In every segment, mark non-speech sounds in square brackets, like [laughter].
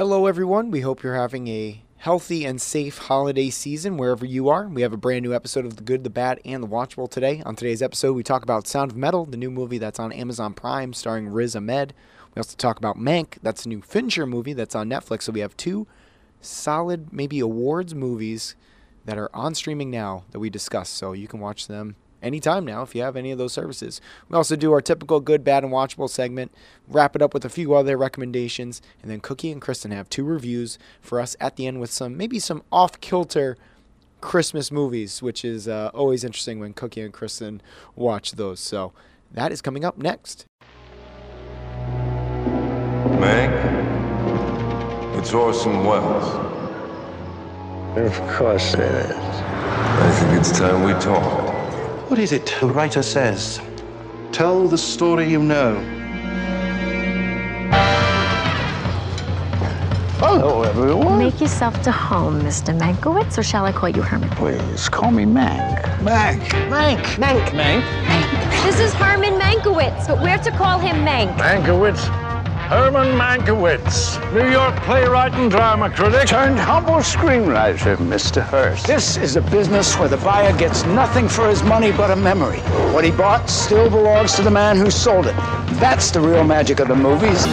Hello, everyone. We hope you're having a healthy and safe holiday season wherever you are. We have a brand new episode of The Good, the Bad, and the Watchable today. On today's episode, we talk about Sound of Metal, the new movie that's on Amazon Prime starring Riz Ahmed. We also talk about Mank, that's a new Fincher movie that's on Netflix. So we have two solid, maybe awards movies that are on streaming now that we discuss. So you can watch them anytime now if you have any of those services. We also do our typical good, bad, and watchable segment, wrap it up with a few other recommendations, and then Cookie and Kristin have two reviews for us at the end with some maybe some off kilter Christmas movies, which is uh, always interesting when Cookie and Kristin watch those. So that is coming up next. Meg, it's Orson Welles. Of course it is. I think it's time we talked. What is it the writer says? Tell the story you know. Hello, everyone. Make yourself to home, Mr. Mankiewicz, or shall I call you Herman? Please call me Mank. Mank. Mank. Mank. Mank? This is Herman Mankiewicz, but we're to call him Mank. Mankiewicz. Herman Mankiewicz, New York playwright and drama critic, turned humble screenwriter, Mr. Hearst. This is a business where the buyer gets nothing for his money but a memory. What he bought still belongs to the man who sold it. That's the real magic of the movies.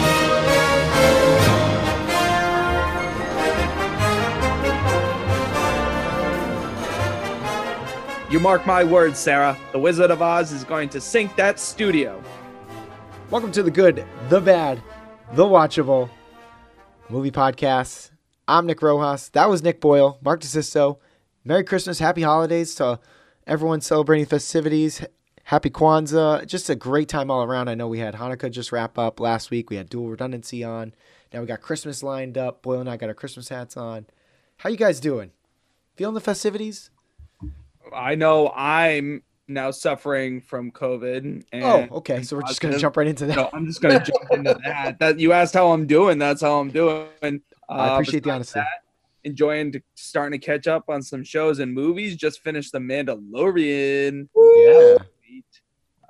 You mark my words, Sarah. The Wizard of Oz is going to sink that studio. Welcome to the good, the bad, the watchable movie podcast. I'm Nick Rojas. That was Nick Boyle, Mark DeSisto. Merry Christmas, Happy Holidays to everyone celebrating festivities. Happy Kwanzaa. Just a great time all around. I know we had Hanukkah just wrap up last week. We had dual redundancy on. Now we got Christmas lined up. Boyle and I got our Christmas hats on. How you guys doing? Feeling the festivities? I know I'm now suffering from COVID. And oh, okay. So we're just gonna jump right into that. No, I'm just gonna [laughs] jump into that. That you asked how I'm doing. That's how I'm doing. Uh, I appreciate the honesty. That, enjoying to, starting to catch up on some shows and movies. Just finished The Mandalorian. Yeah.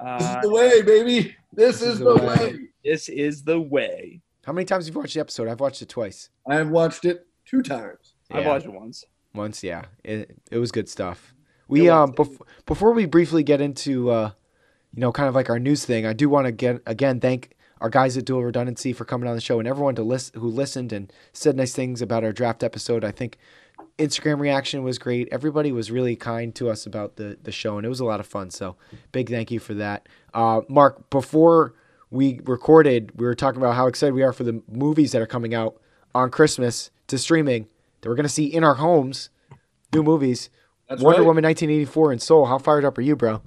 Uh, This is the way, baby. This, is, the way. This is the way. How many times have you watched the episode? I've watched it twice. I have watched it two times. I've watched it once. Once, yeah. It it was good stuff. We um bef- before we briefly get into uh you know kind of like our news thing, I do want to get again thank our guys at Dual Redundancy for coming on the show and everyone to list who listened and said nice things about our draft episode. I think Instagram reaction was great. Everybody was really kind to us about the the show and it was a lot of fun. So big thank you for that. Uh Mark, before we recorded, we were talking about how excited we are for the movies that are coming out on Christmas to streaming that we're going to see in our homes. New movies. That's Wonder right. Woman 1984 and Soul. How fired up are you, bro?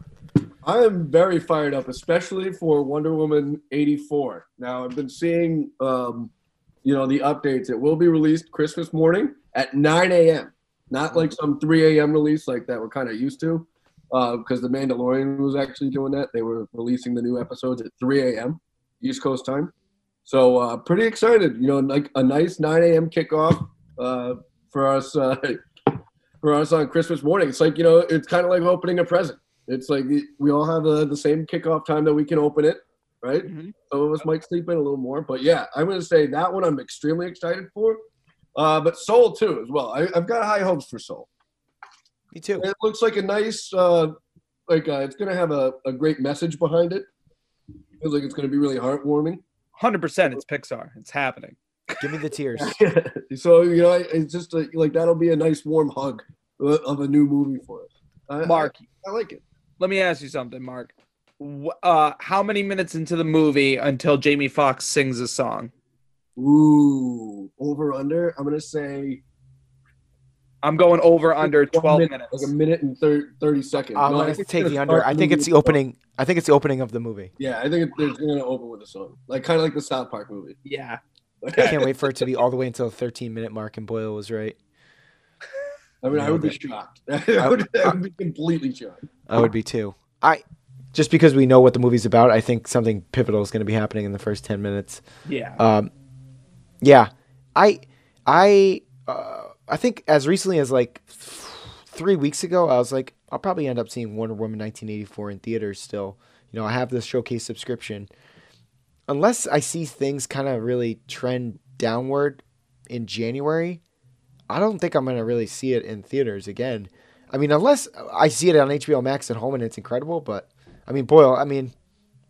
I am very fired up, especially for Wonder Woman 84. Now, I've been seeing, um, you know, the updates. It will be released Christmas morning at 9 a.m. Not like some 3 a.m. release like that we're kind of used to, because The Mandalorian was actually doing that. They were releasing the new episodes at 3 a.m. East Coast time. So uh, pretty excited. You know, like a nice 9 a.m. kickoff uh, for us. For us on Christmas morning, it's like you know, it's kind of like opening a present. It's like we all have uh, the same kickoff time that we can open it, right? Mhm. Some of us might sleep in a little more, but yeah, I'm going to say that one I'm extremely excited for. Uh, but Soul too, as well. I, I've got high hopes for Soul. Me too. It looks like a nice, uh, like uh, it's going to have a, a great message behind it. Feels like it's going to be really heartwarming. 100%. It's Pixar. It's happening. Give me the tears. [laughs] so you know, it's just like, like that'll be a nice warm hug of a new movie for us. I, Mark, I, I like it. let me ask you something, Mark. Uh, how many minutes into the movie until Jamie Foxx sings a song? Ooh, over under. I'm gonna say I'm going over under 12 minute, minutes. like a minute and thir- thirty seconds. I'm No, gonna think take it's the under. I think it's the movie- opening. I think it's the opening of the movie. Yeah, I think it, it's gonna open with a song, like kind of like the South Park movie. Yeah. I can't [laughs] wait for it to be all the way until the 13 minute mark. And Boyle was right. I mean, I would be shocked. [laughs] I would, I would be completely shocked. I would be too. I just because we know what the movie's about. I think something pivotal is going to be happening in the first 10 minutes. Yeah. Um, yeah, I, I, uh, I think as recently as like three weeks ago, I was like, I'll probably end up seeing Wonder Woman 1984 in theaters still. You know, I have this showcase subscription. Unless I see things kind of really trend downward in January, I don't think I'm gonna really see it in theaters again. I mean, unless I see it on HBO Max at home and it's incredible. But I mean, Boyle. I mean,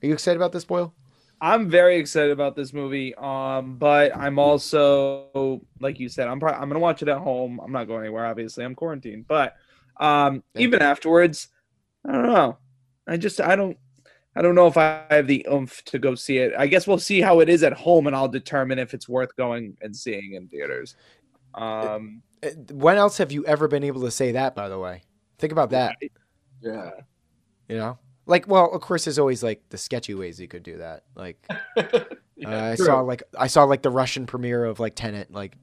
are you excited about this, Boyle? I'm very excited about this movie. Um, but I'm also like you said, I'm probably I'm gonna watch it at home. I'm not going anywhere. Obviously, I'm quarantined. But um, even afterwards, I don't know. I just I don't I don't know if I have the oomph to go see it. I guess we'll see how it is at home, and I'll determine if it's worth going and seeing in theaters. Um, Uh, When else have you ever been able to say that? By the way, think about that. Yeah. You know, like, well, of course, there's always like the sketchy ways you could do that. Like, [laughs] uh, I true. saw like I saw like the Russian premiere of like Tenet. like,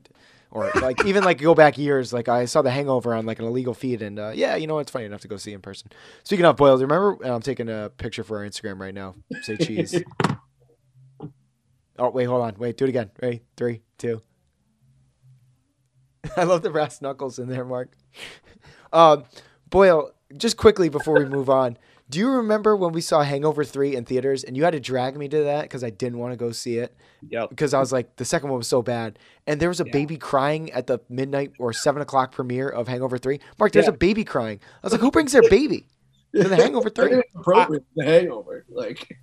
or like even like go back years. Like I saw The Hangover on like an illegal feed, and uh, yeah, you know it's funny enough to go see in person. Speaking of you remember? and I'm taking a picture for our Instagram right now. Say cheese. [laughs] oh wait, hold on. Wait, do it again. Ready? Three, two. [laughs] I love the brass knuckles in there, Mark. [laughs] Um, Boyle, just quickly before we move on, do you remember when we saw Hangover 3 in theaters and you had to drag me to that because I didn't want to go see it? Yep. Because I was like, the second one was so bad. And there was a baby crying at the midnight or 7 o'clock premiere of Hangover 3. Mark, there's Yeah. a baby crying. I was like, who brings their baby to the Hangover 3? think it's appropriate. the Hangover, like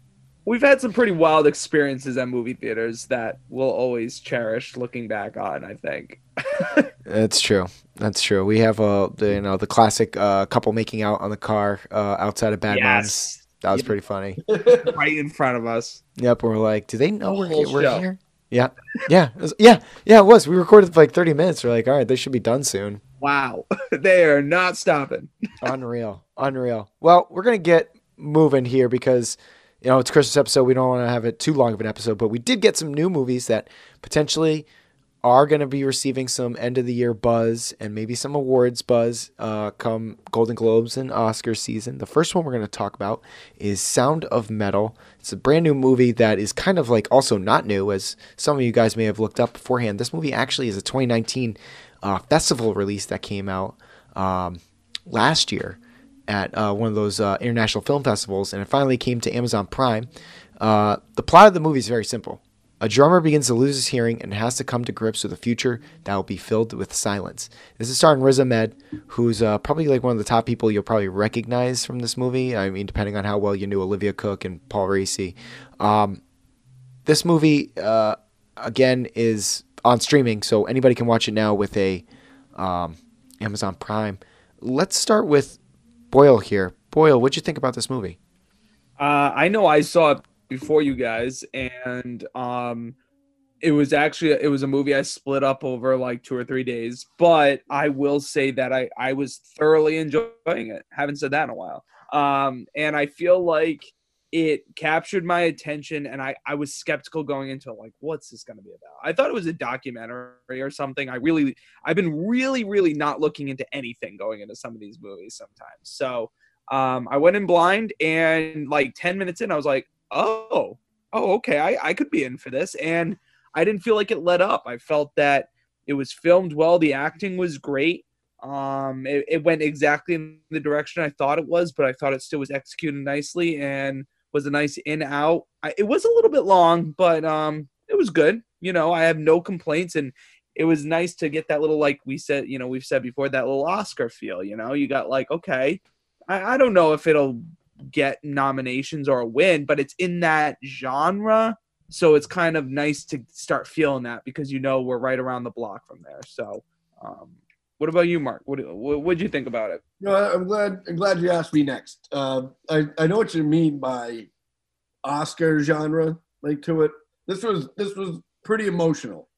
we've had some pretty wild experiences at movie theaters that we'll always cherish looking back on. I think. [laughs] That's true. That's true. We have uh, the, you know, the classic uh, couple making out on the car uh, outside of Bad Moms. That was pretty funny. [laughs] right in front of us. Yep, we're like, do they know we're, whole we're here? Yeah, yeah, was- yeah, yeah. It was. We recorded for like thirty minutes. We're like, all right, they should be done soon. Wow, [laughs] they are not stopping. Unreal, unreal. Well, we're gonna get moving here because you know it's Christmas episode. We don't want to have it too long of an episode, but we did get some new movies that potentially are going to be receiving some end of the year buzz and maybe some awards buzz uh, come Golden Globes and Oscar season. The first one we're going to talk about is Sound of Metal. It's a brand new movie that is kind of like also not new, as some of you guys may have looked up beforehand. This movie actually is a 2019 uh, festival release that came out um, last year at uh, one of those uh, international film festivals, and it finally came to Amazon Prime. Uh, the plot of the movie is very simple. A drummer begins to lose his hearing and has to come to grips with a future that will be filled with silence. This is starring Riz Ahmed, who's uh, probably like one of the top people you'll probably recognize from this movie. I mean, depending on how well you knew Olivia Cooke and Paul Raci. Um, this movie, uh, again, is on streaming, so anybody can watch it now with a um, Amazon Prime. Let's start with Boyle here. Boyle, what'd you think about this movie? Uh, I know I saw it before you guys, and um, it was actually it was a movie I split up over like two or three days. But I will say that I I was thoroughly enjoying it. Haven't said that in a while. Um, and I feel like it captured my attention, and I I was skeptical going into it, like, what's this going to be about? I thought it was a documentary or something. I really I've been really really not looking into anything going into some of these movies sometimes. So um, I went in blind, and like ten minutes in, I was like, oh, oh, okay, I, I could be in for this, and I didn't feel like it let up. I felt that it was filmed well, the acting was great. Um, it, it went exactly in the direction I thought it was, but I thought it still was executed nicely and was a nice in out. It was a little bit long, but um, it was good. You know, I have no complaints, and it was nice to get that little like we said. You know, we've said before that little Oscar feel. You know, you got like okay, I, I don't know if it'll get nominations or a win, but it's in that genre. So it's kind of nice to start feeling that because you know we're right around the block from there. So, um, what about you, Mark? What what what'd you think about it? No, I'm glad. I'm glad you asked me next. Uh, I I know what you mean by Oscar genre, like to it. This was this was pretty emotional.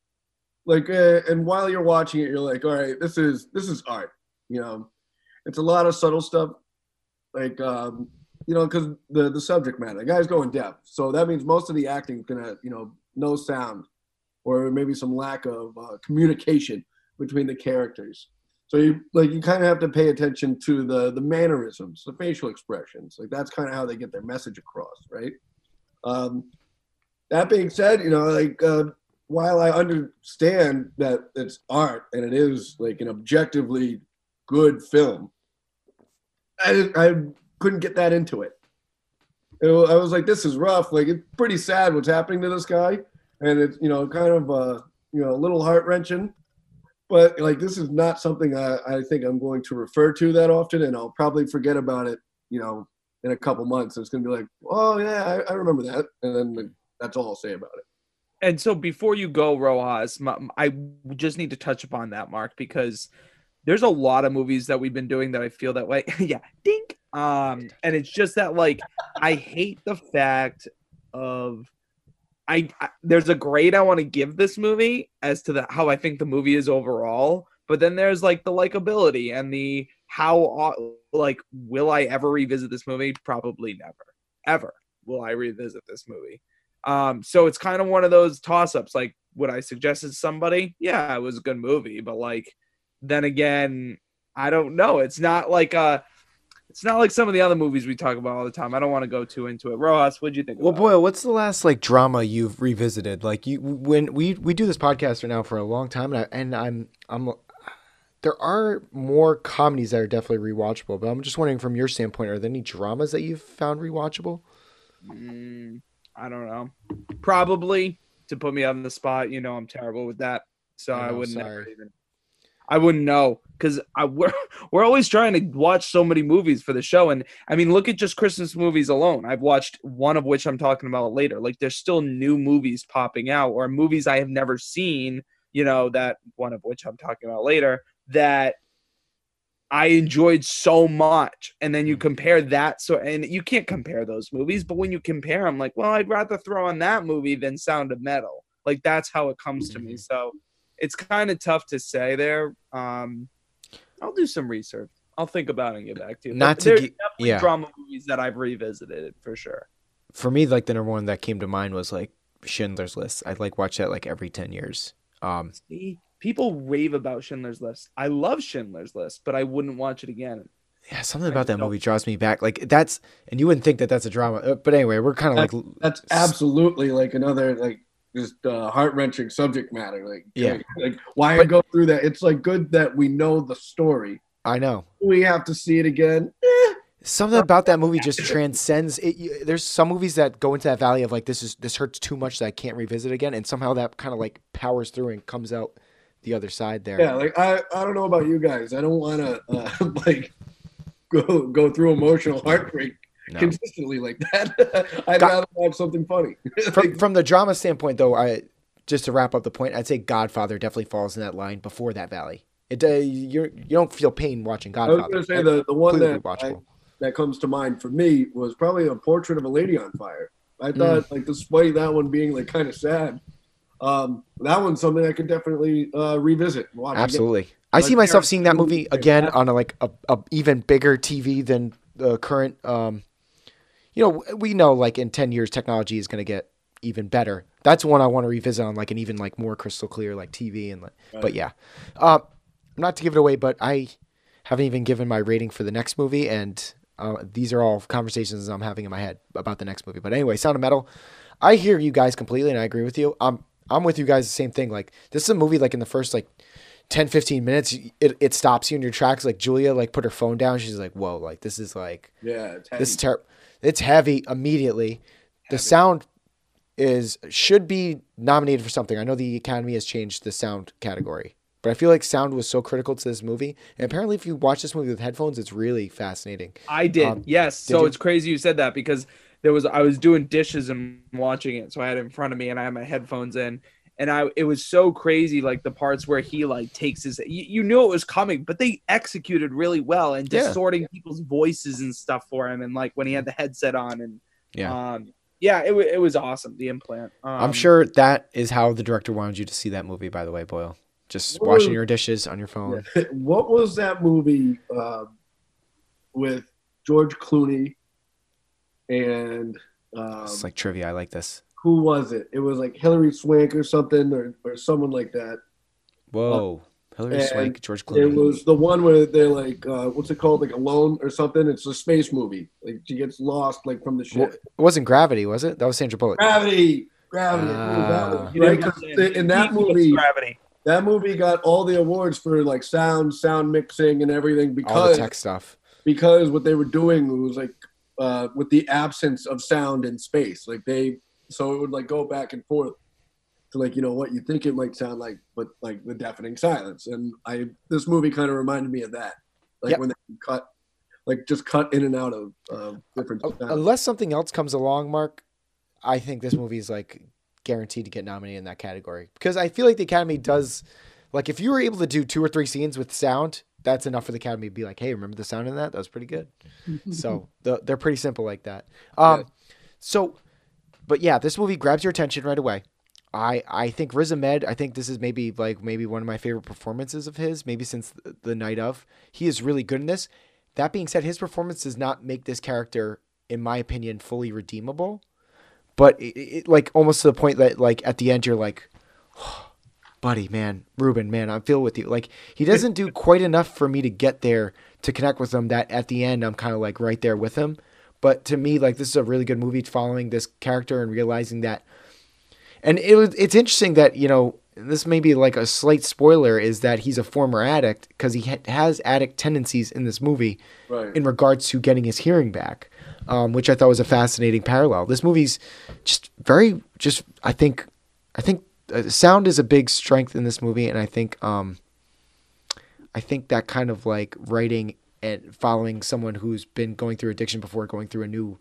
Like, uh, and while you're watching it, you're like, all right, this is this is art. You know, it's a lot of subtle stuff. Like, um, you know, because the the subject matter, the guy's going deaf, so that means most of the acting is gonna, you know, no sound, or maybe some lack of uh, communication between the characters. So you like you kind of have to pay attention to the the mannerisms, the facial expressions. Like that's kind of how they get their message across, right? Um, that being said, you know, like uh, while I understand that it's art and it is like an objectively good film, I I couldn't get that into it. It I was like, this is rough. Like it's pretty sad what's happening to this guy, and it's you know kind of uh, you know, a little heart wrenching. But like, this is not something I, I think I'm going to refer to that often, and I'll probably forget about it, you know, in a couple months. It's gonna be like, oh yeah, I, I remember that, and then like, that's all I'll say about it. and so before you go, Rojas, I just need to touch upon that, Mark, because there's a lot of movies that we've been doing that I feel that way. [laughs] yeah, dink. Um, and it's just that like I hate the fact of I, I there's a grade I want to give this movie as to the how I think the movie is overall, but then there's like the likability and the how au- like will I ever revisit this movie? Probably never. Ever will I revisit this movie. Um, so it's kind of one of those toss ups. Like, would I suggest it to somebody? Yeah, it was a good movie, but like, then again, I don't know. It's not like uh it's not like some of the other movies we talk about all the time. I don't want to go too into it. Rojas, what'd you think? Well, Boyle, what's the last like drama you've revisited? Like you, when we we do this podcast right now for a long time, and, I, and I'm I'm there are more comedies that are definitely rewatchable. But I'm just wondering, from your standpoint, are there any dramas that you've found rewatchable? Mm, I don't know. Probably to put me on the spot. You know, I'm terrible with that, so I I, wouldn't. ever even. I wouldn't know because I [laughs] we're we're always trying to watch so many movies for the show, and I mean, look at just Christmas movies alone. I've watched one of which I'm talking about later. Like, there's still new movies popping out, or movies I have never seen. You know, that one of which I'm talking about later that I enjoyed so much. And then you mm. compare that so and you can't compare those movies, but when you compare I'm like, well, I'd rather throw on that movie than Sound of Metal. Like that's how it comes to me. Mm-hmm. So it's kind of tough to say there. Um I'll do some research. I'll think about it and get back to you. But Not to there's gi- definitely yeah. drama movies that I've revisited for sure. For me, like the number one that came to mind was like Schindler's List. I'd like watch that like every ten years. Um, See, people rave about Schindler's List. I love Schindler's List, but I wouldn't watch it again. yeah, something about I that don't- movie draws me back. Like that's, and you wouldn't think that that's a drama, uh, but anyway, we're kind of like That's absolutely like another like just uh, heart wrenching subject matter. Like, Yeah. like, like, why go through that? It's like good that we know the story. I know. We have to see it again. Eh, Something about that movie just transcends it. There's some movies that go into that valley of like this is this hurts too much that I can't revisit again, and somehow that kind of like powers through and comes out the other side there. Yeah, like I, I don't know about you guys. I don't want to uh, [laughs] like go go through emotional heartbreak No. consistently like that. [laughs] I'd Got- rather watch something funny. [laughs] From from the drama standpoint, though, I just to wrap up the point, I'd say Godfather definitely falls in that line before that valley. It uh, you you don't feel pain watching I was Godfather. going to say the, the one that I, that comes to mind for me was probably a portrait of a lady on fire. I Mm. thought like despite that one being like kind of sad, um, that one's something I could definitely uh, revisit. Watch again. Absolutely. I see myself seeing that movie again on a like a, a even bigger TV than the current. Um, you know, we know like in ten years technology is going to get even better. That's one I want to revisit on like an even like more crystal clear like TV and like. But yeah, uh, not to give it away, but I haven't even given my rating for the next movie, and uh, these are all conversations I'm having in my head about the next movie. But anyway, Sound of Metal. I hear you guys completely, and I agree with you. I'm I'm with you guys the same thing. Like this is a movie like in the first like 10 15 minutes it, it stops you in your tracks like julia like put her phone down she's like whoa like this is like Yeah, this is terrible it's heavy immediately the sound is should be nominated for something i know the academy has changed the sound category but i feel like sound was so critical to this movie and apparently if you watch this movie with headphones it's really fascinating I did. Um, yes. did So you? it's crazy you said that because there was I was doing dishes and watching it, so I had it in front of me and I had my headphones in, and I it was so crazy like the parts where he like takes his you, you knew it was coming, but they executed really well and Yeah. distorting people's voices and stuff for him, and like when he had the headset on and yeah. um yeah it, wa- it was awesome the implant. Um, i'm sure that is how the director wanted you to see that movie by the way boyle. Just What washing was- your dishes on your phone. [laughs] What was that movie um, with George Clooney and um, it's like trivia. I like this who was it? It was like Hilary Swank or something, or, or someone like that. whoa hilary and swank george Clooney. It was the one where they're like, uh, what's it called, like Alone or something? It's a space movie. Like she gets lost, like from the Well, ship. it wasn't gravity was it that was sandra bullock Gravity, gravity. What was that Ah. Right? didn't 'Cause understand. in that movie, gravity. that movie got all the awards for like sound, sound mixing, and everything because all the because tech stuff because what they were doing was like uh, with the absence of sound in space. Like they, so it would like go back and forth. to like you know what you think it might sound like, but like the deafening silence. And I this movie kind of reminded me of that, like Yep. when they cut, like just cut in and out of uh, different. Un- sounds. Unless something else comes along, Mark, I think this movie is like guaranteed to get nominated in that category because I feel like the Academy does, like, if you were able to do two or three scenes with sound, that's enough for the Academy to be like, hey, remember the sound in that? That was pretty good. [laughs] so the, they're pretty simple like that. Um, so, but yeah, this movie grabs your attention right away. I, I think Riz Ahmed, I think this is maybe like maybe one of my favorite performances of his, maybe since the, night of. He is really good in this. That being said, his performance does not make this character, in my opinion, fully redeemable. But it, it, like almost to the point that like at the end you're like, buddy, man, Ruben, man, I feel with you. Like he doesn't do quite enough for me to get there to connect with him. That at the end I'm kind of like right there with him. But to me, like this is a really good movie following this character and realizing that. And it was it's interesting that you know this may be like a slight spoiler is that he's a former addict because he ha- has addict tendencies in this movie Right. in regards to getting his hearing back, um, which I thought was a fascinating parallel. This movie's just very, just I think, I think uh, sound is a big strength in this movie, and I think, um, I think that kind of like writing and following someone who's been going through addiction before going through a new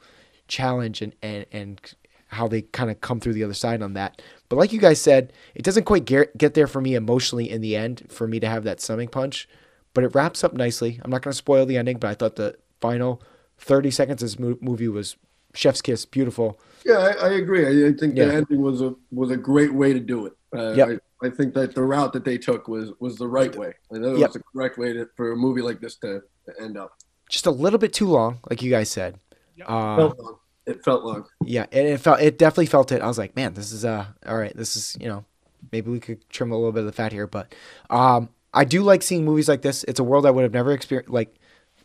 challenge and and and how they kind of come through the other side on that. But like you guys said, it doesn't quite get get there for me emotionally in the end for me to have that stomach punch, but it wraps up nicely. I'm not going to spoil the ending, but I thought the final 30 seconds of this movie was chef's kiss, beautiful. Yeah, I, I agree. I, think Yeah. the ending was a was a great way to do it. Uh, Yep. I, I think that the route that they took was was the right way. I know it Yep. was the correct way to, for a movie like this to, to end up. Just a little bit too long, like you guys said. Uh, felt long. It felt long. yeah, and it felt it definitely felt it. I was like, man, this is uh all right. This is you know maybe we could trim a little bit of the fat here, but um I do like seeing movies like this. It's a world I would have never experienced. Like,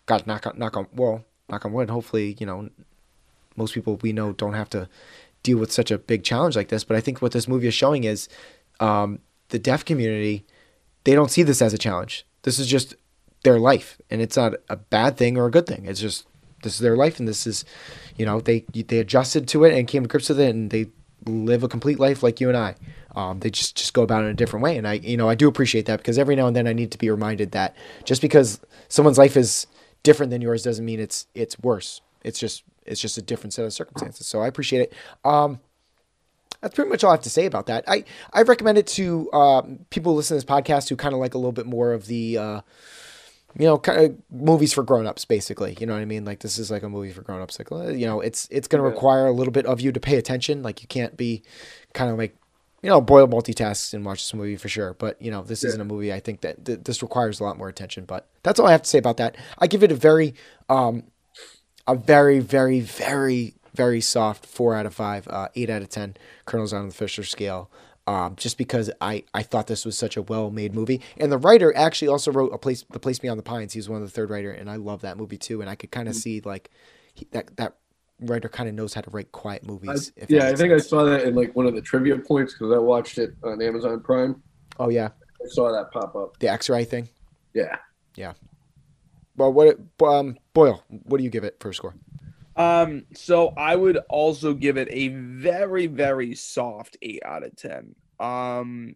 God, knock on knock on well, knock on wood. Hopefully, you know, most people we know don't have to deal with such a big challenge like this. But I think what this movie is showing is um, the deaf community. They don't see this as a challenge. This is just their life, and it's not a bad thing or a good thing. It's just this is their life, and this is, you know, they they adjusted to it and came to grips with it, and they live a complete life like you and I. Um, they just just go about it in a different way, and I you know I do appreciate that because every now and then I need to be reminded that just because someone's life is different than yours doesn't mean it's it's worse. It's just it's just a different set of circumstances. So I appreciate it. Um, that's pretty much all I have to say about that. I I recommend it to um, people listen to this podcast who kind of like a little bit more of the. Uh, you know, kind of movies for grown-ups, basically. You know what I mean? Like this is like a movie for grown-ups. Like uh, you know, it's it's going to require a little bit of you to pay attention. Like you can't be kind of like you know Boyle multitasks and watch this movie for sure. But you know, this isn't a movie. I think that th- this requires a lot more attention. But that's all I have to say about that. I give it a very, um, a very, very, very, very soft four out of five, uh, eight out of ten. Colonels on the Fisher scale. Um, just because I, I thought this was such a well made movie, and the writer actually also wrote a place the place beyond the pines. He was one of the third writer, and I love that movie too. And I could kind of see like he, that that writer kind of knows how to write quiet I, movies. if yeah, I think I saw that in like one of the trivia points because I watched it on Amazon Prime. Oh yeah, I saw that pop up. the X-ray thing. Yeah. Yeah. Well, what um Boyle? What do you give it for a score? Um, so I would also give it a very, very soft eight out of ten. Um,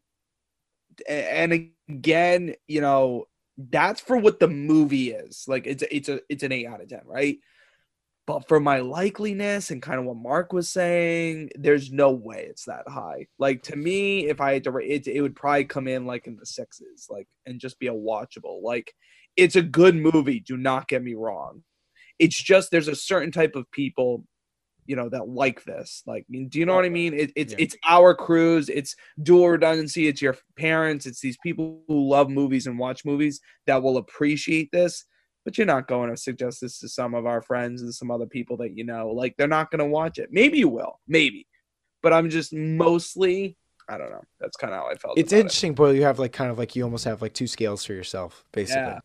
and again, you know, that's for what the movie is. Like it's it's a it's an eight out of ten, right? But for my likeliness and kind of what Mark was saying, there's no way it's that high. Like to me, if I had to it, it would probably come in like in the sixes, like and just be a watchable. Like it's a good movie. Do not get me wrong it's just there's a certain type of people you know that like this like do you know what i mean it, it's Yeah. it's our crews it's dual redundancy it's your parents it's these people who love movies and watch movies that will appreciate this but you're not going to suggest this to some of our friends and some other people that you know like they're not going to watch it maybe you will maybe but i'm just mostly i don't know that's kind of how i felt It's it. interesting, Boyle. You have like kind of like you almost have like two scales for yourself, basically. Yeah.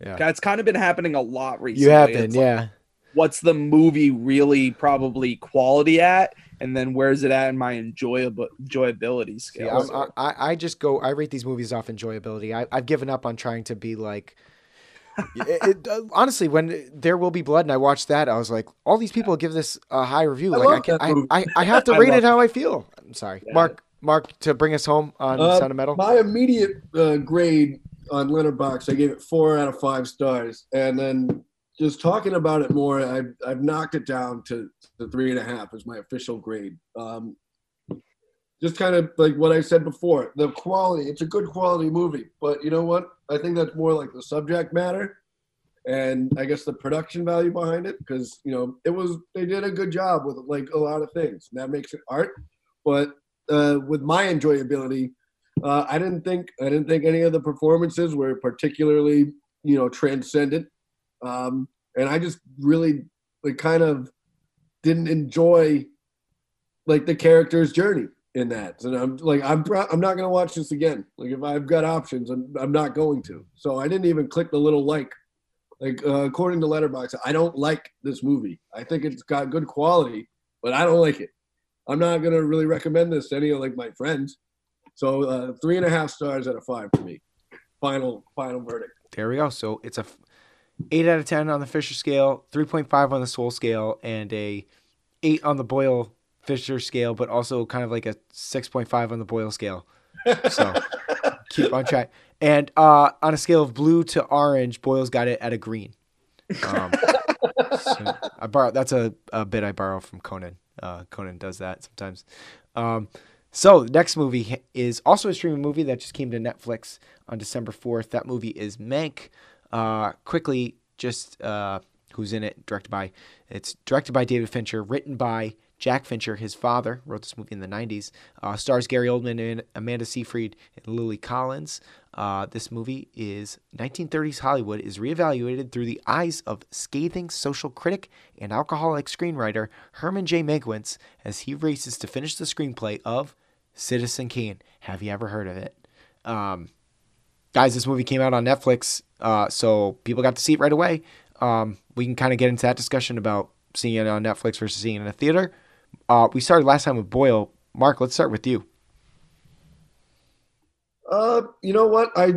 Yeah. that's kind of been happening a lot recently You have been, It's like, yeah. what's the movie really probably quality at and then where's it at in my enjoyable enjoyability scale Yeah, I'm, I, I I just go. I rate these movies off enjoyability. I, I've given up on trying to be like. [laughs] it, it- uh, honestly, when there will be blood, and I watched that, I was like, all these people give this a high review. I like I can, that I, movie. I, I have to [laughs] I rate it how I feel. I'm sorry, Yeah. Mark. Mark, to bring us home on Uh, Sound of Metal. My immediate uh, grade on Letterboxd, I gave it four out of five stars, and then just talking about it more, I've I've knocked it down to the three and a half as my official grade. Um, just kind of like what I said before, the quality. It's a good quality movie, but you know what? I think that's more like the subject matter, and I guess the production value behind it, because you know it was they did a good job with like a lot of things, and that makes it art. But uh, with my enjoyability, uh, I didn't think I didn't think any of the performances were particularly you know transcendent, um, and I just really like kind of didn't enjoy like the character's journey in that. And I'm like I'm I'm not gonna watch this again. Like if I've got options, I'm I'm not going to. So I didn't even click the little like. Like uh, according to Letterboxd, I don't like this movie. I think it's got good quality, but I don't like it. I'm not gonna really recommend this to any of like my friends. So uh, three and a half stars out of five for me. Final final verdict. There we go. So it's a f- eight out of ten on the Fisher scale, three point five on the Swole scale, and a eight on the Boyle Fisher scale, but also kind of like a six point five on the Boyle scale. So [laughs] keep on track. And uh, on a scale of blue to orange, Boyle's got it at a green. Um, so I borrow. That's a, a bit I borrow from Conan. Uh, Conan does that sometimes. Um, so the next movie is also a streaming movie that just came to Netflix on December fourth. That movie is Mank. Uh, quickly, just uh, who's in it? Directed by. It's directed by David Fincher. Written by Jack Fincher, his father, wrote this movie in the 90s. Uh, stars Gary Oldman and Amanda Seyfried and Lily Collins. Uh, this movie is 1930s Hollywood is reevaluated through the eyes of scathing social critic and alcoholic screenwriter Herman J. Mankiewicz as he races to finish the screenplay of Citizen Kane. Have you ever heard of it? Um, guys, this movie came out on Netflix, uh, so people got to see it right away. Um, we can kind of get into that discussion about seeing it on Netflix versus seeing it in a theater. Uh, we started last time with Boyle. Mark, let's start with you. Uh, you know what? I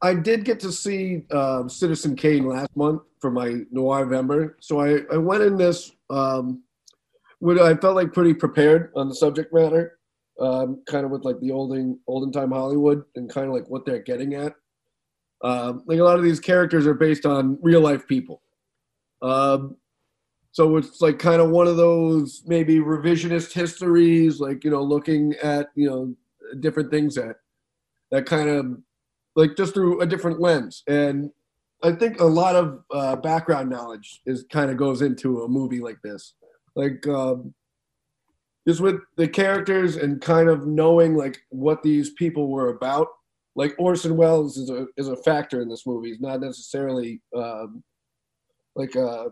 I did get to see um, Citizen Kane last month for my Noir November, so I, I went in this um, with I felt like pretty prepared on the subject matter, um, kind of with like the olden olden time Hollywood and kind of like what they're getting at. Um, like a lot of these characters are based on real life people. Um, so it's like kind of one of those maybe revisionist histories, like you know, looking at you know different things that that kind of like just through a different lens and i think a lot of uh, background knowledge is kind of goes into a movie like this like um, just with the characters and kind of knowing like what these people were about like orson welles is a is a factor in this movie he's not necessarily um, like uh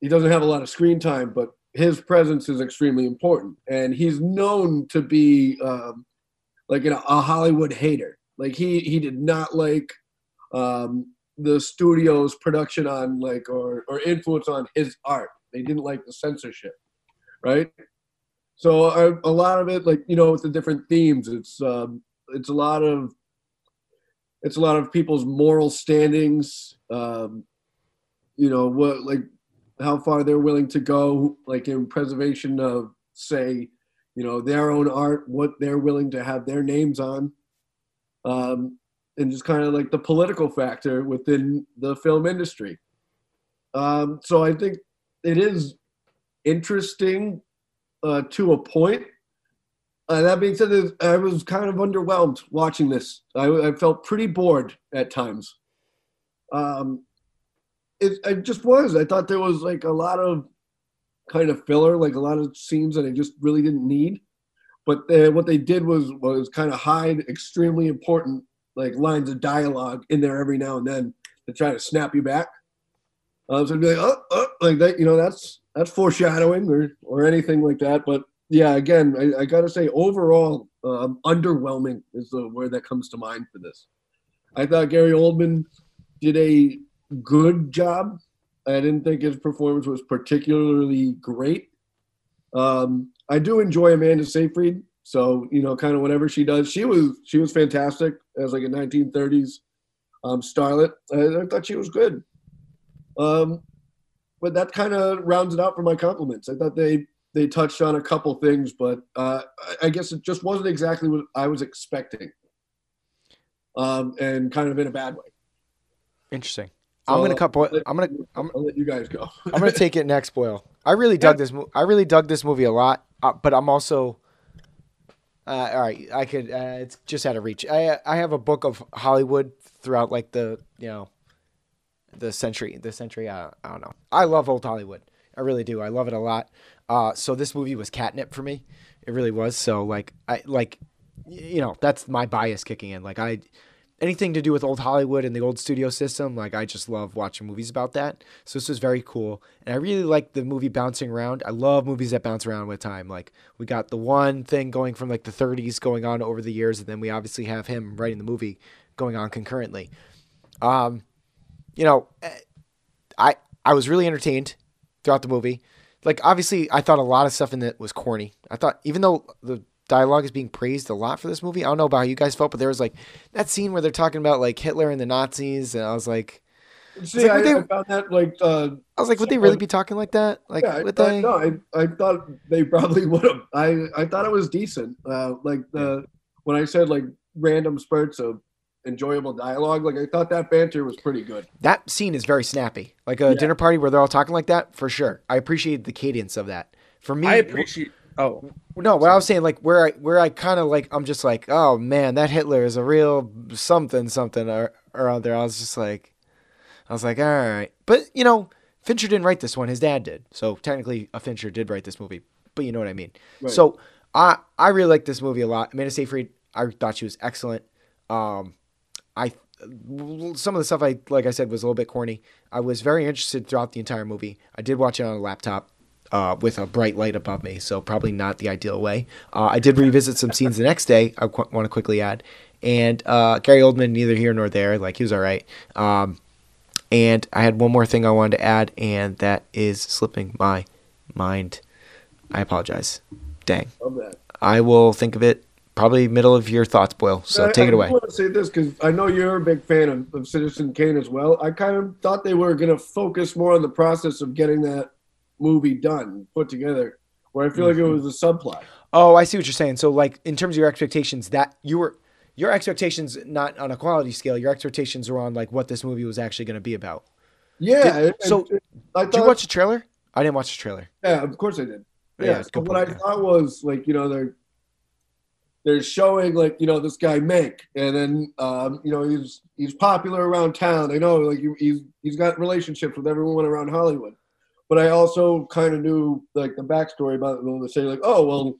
he doesn't have a lot of screen time but his presence is extremely important and he's known to be um, like a Hollywood hater. Like he he did not like um, the studio's production on like or or influence on his art. They didn't like the censorship, right? So a, a lot of it, like you know, with the different themes, it's um, it's a lot of it's a lot of people's moral standings. Um, you know what, like how far they're willing to go, like in preservation of, say, you know their own art what they're willing to have their names on um, and just kind of like the political factor within the film industry um, so i think it is interesting uh, to a point uh, that being said i was kind of underwhelmed watching this i, I felt pretty bored at times um, it, just was i thought there was like a lot of kind of filler, like a lot of scenes that I just really didn't need. But they, what they did was was kind of hide extremely important like lines of dialogue in there every now and then to try to snap you back. Um, so I'd be like, oh, oh, like that, you know, that's that's foreshadowing or or anything like that. But yeah, again, I, I gotta say, overall, um, underwhelming is the word that comes to mind for this. I thought Gary Oldman did a good job I didn't think his performance was particularly great. Um, I do enjoy Amanda Seyfried, so you know, kind of whatever she does, she was she was fantastic as like a 1930s um, starlet. I, I thought she was good. Um, but that kind of rounds it out for my compliments. I thought they they touched on a couple things, but uh, I- I guess it just wasn't exactly what I was expecting, um, and kind of in a bad way. Interesting. So, I'm gonna cut. Boy- I'm gonna. I'm, I'll let you guys go. I'm gonna take it next, Boyle. I really dug this. Mo- I really dug this movie a lot, uh, but I'm also. Uh, all right, I could. Uh, it's just out of reach. I I have a book of Hollywood throughout like the you know, the century. The century. Uh, I don't know. I love old Hollywood. I really do. I love it a lot. Uh, so this movie was catnip for me. It really was. So like I like, you know, that's my bias kicking in. Like I, anything to do with old Hollywood and the old studio system, like I just love watching movies about that. So this was very cool, and I really like the movie bouncing around. I love movies that bounce around with time. Like we got the one thing going from like the 30s going on over the years, and then we obviously have him writing the movie going on concurrently. Um, you know, eh, I I was really entertained throughout the movie. Like obviously, I thought a lot of stuff in it was corny. I thought even though the dialogue is being praised a lot for this movie, I don't know about how you guys felt, but there was like that scene where they're talking about like Hitler and the Nazis, and I was like, See, like, I, they- I found that like uh, I was like, would they really be talking like that? Like, yeah, I, would thought- they? no, I, I thought they probably [laughs] would have. I, I thought it was decent. Uh, like the when I said like random spurts of enjoyable dialogue, like I thought that banter was pretty good. That scene is very snappy, like a Yeah. dinner party where they're all talking like that. For sure, I appreciate the cadence of that. For me, I appreciate. Oh, No, what I was saying, like where I where I kind of like I'm just like, oh man, that Hitler is a real something something or or other. I was just like, I was like, all right, but you know, Fincher didn't write this one. His dad did, so technically, a Fincher did write this movie. But you know what I mean. Right. So I I really like this movie a lot. Amanda Seyfried, I thought she was excellent. Um, I some of the stuff I like I said was a little bit corny. I was very interested throughout the entire movie. I did watch it on a laptop uh, with a bright light above me, so probably not the ideal way. Uh, I did revisit some scenes the next day. I qu- want to quickly add, and uh, Gary Oldman neither here nor there. Like he was all right. Um, and I had one more thing I wanted to add, and that is slipping my mind. I apologize. Dang. Love that. I will think of it probably middle of your thoughts, Boyle. So I- take it away. I want to say this because I know you're a big fan of, of Citizen Kane as well. I kind of thought they were going to focus more on the process of getting that movie done, put together, where I feel like it Mm-hmm. was a subplot. Oh, I see what you're saying. So, like, in terms of your expectations, that you were your expectations not on a quality scale. Your expectations were on like what this movie was actually going to be about. Yeah. Did- so, I Did you watch the trailer? I didn't watch the trailer. Yeah, of course I did. Yeah, Yeah. so what I thought was like, you know, they're they're showing like, you know, this guy Mank, and then um, you know, he's he's popular around town. I know, like he's he's got relationships with everyone around Hollywood. But I also kind of knew like the backstory about it. They say like, oh well,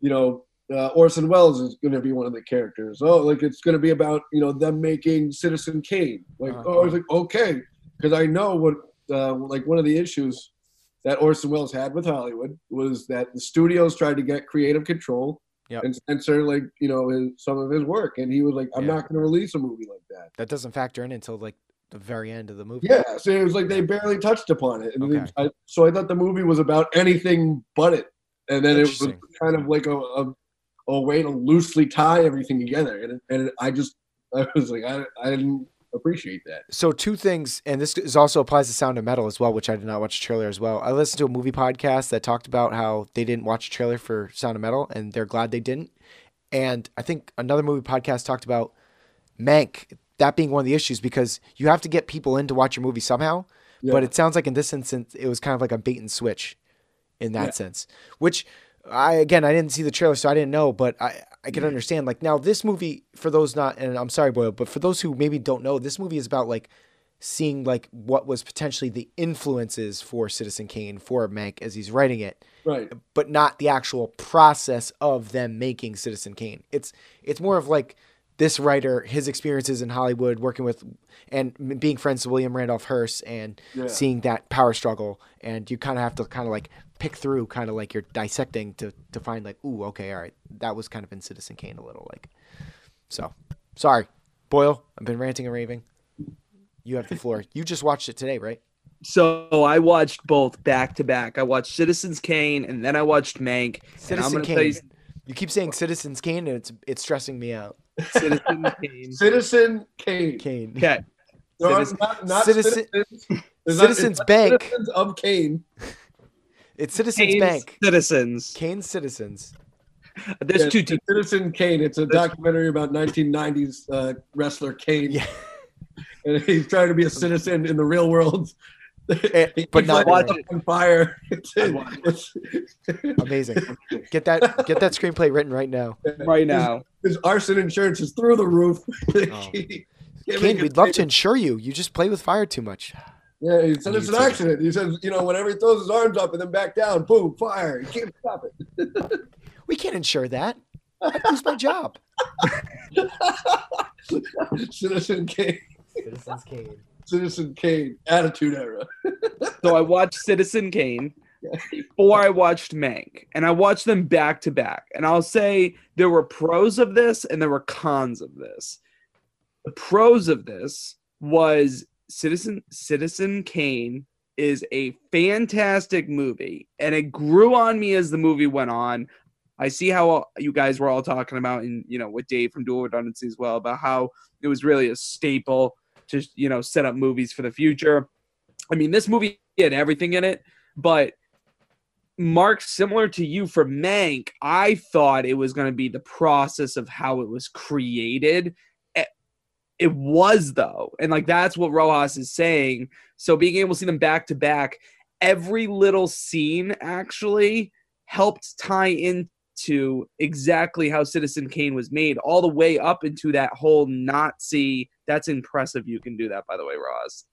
you know, uh, Orson Welles is going to be one of the characters. Oh, like it's going to be about you know them making Citizen Kane. Like, Uh-huh. oh, I was like, okay, because I know what uh, like one of the issues that Orson Welles had with Hollywood was that the studios tried to get creative control Yep. and censor like you know his, some of his work, and he was like, I'm Yeah. not going to release a movie like that. That doesn't factor in until like the very end of the movie. Yeah, so it was like they barely touched upon it, and Okay. I, so I thought the movie was about anything but it, and then it was kind of like a, a a way to loosely tie everything together, and and I just I was like I I didn't appreciate that. So two things, and this is also applies to Sound of Metal as well, which I did not watch the trailer as well. I listened to a movie podcast that talked about how they didn't watch a trailer for Sound of Metal, and they're glad they didn't. And I think another movie podcast talked about Mank that being one of the issues because you have to get people in to watch your movie somehow. But it sounds like in this instance, it was kind of like a bait and switch in that Yeah. sense. Which I again I didn't see the trailer, so I didn't know, but I I can understand. Like now, this movie for those not, and I'm sorry, Boyle, but for those who maybe don't know, this movie is about like seeing like what was potentially the influences for Citizen Kane for Mank as he's writing it Right. but not the actual process of them making Citizen Kane. It's it's more of like this writer, his experiences in Hollywood, working with and being friends with William Randolph Hearst, and Yeah. seeing that power struggle. And you kind of have to kind of like pick through, kind of like you're dissecting to to find like, ooh, okay, all right, that was kind of in Citizen Kane a little like. So, sorry, Boyle. I've been ranting and raving. You have the floor. [laughs] You just watched it today, right? so I watched both back to back. I watched Citizens Kane and then I watched Mank. and I'm Citizen Kane. tell you, You keep saying Citizens Kane, and it's it's stressing me out. Citizen [laughs] Kane. Citizen Kane. Kane. Okay. No, Citizen- not, not Citizen- citizens. It's not- it's Citizens not Bank. Citizens of Kane. [laughs] It's Citizens Kane's Bank. Citizens. Kane Citizens. There's Yeah, two teams. Citizen Kane. It's a documentary about 1990s uh, wrestler Kane, Yeah. [laughs] and he's trying to be a citizen in the real world. Eh, [laughs] but not lighting really. on fire. [laughs] It's, I'd watch it's, Amazing. Get that get that screenplay written right now. right now. his arson insurance is through the roof. Oh. Kane, we'd love to statement. insure you. You just play with fire too much. Yeah, he said it's an accident. He says, you know, whenever he throws his arms up and then back down, boom, fire. He can't stop it. [laughs] We can't insure that. I'd lose my job. [laughs] Citizen Kane. Citizen Kane. Citizen Kane. Attitude era. [laughs] So I watched Citizen Kane before I watched Mank, and I watched them back to back. And I'll say there were pros of this and there were cons of this. The pros of this was Citizen Citizen Kane is a fantastic movie, and it grew on me as the movie went on. I see how you guys were all talking about, and you know, with Dave from Dual Redundancy as well, about how it was really a staple to you know set up movies for the future. I mean, this movie had everything in it, but Mark, similar to you for Mank, I thought it was going to be the process of how it was created. It- was though, and like that's what Rojas is saying. So being able to see them back to back, every little scene actually helped tie into exactly how Citizen Kane was made, all the way up into that whole Nazi. That's impressive. You can do that, by the way, Roz.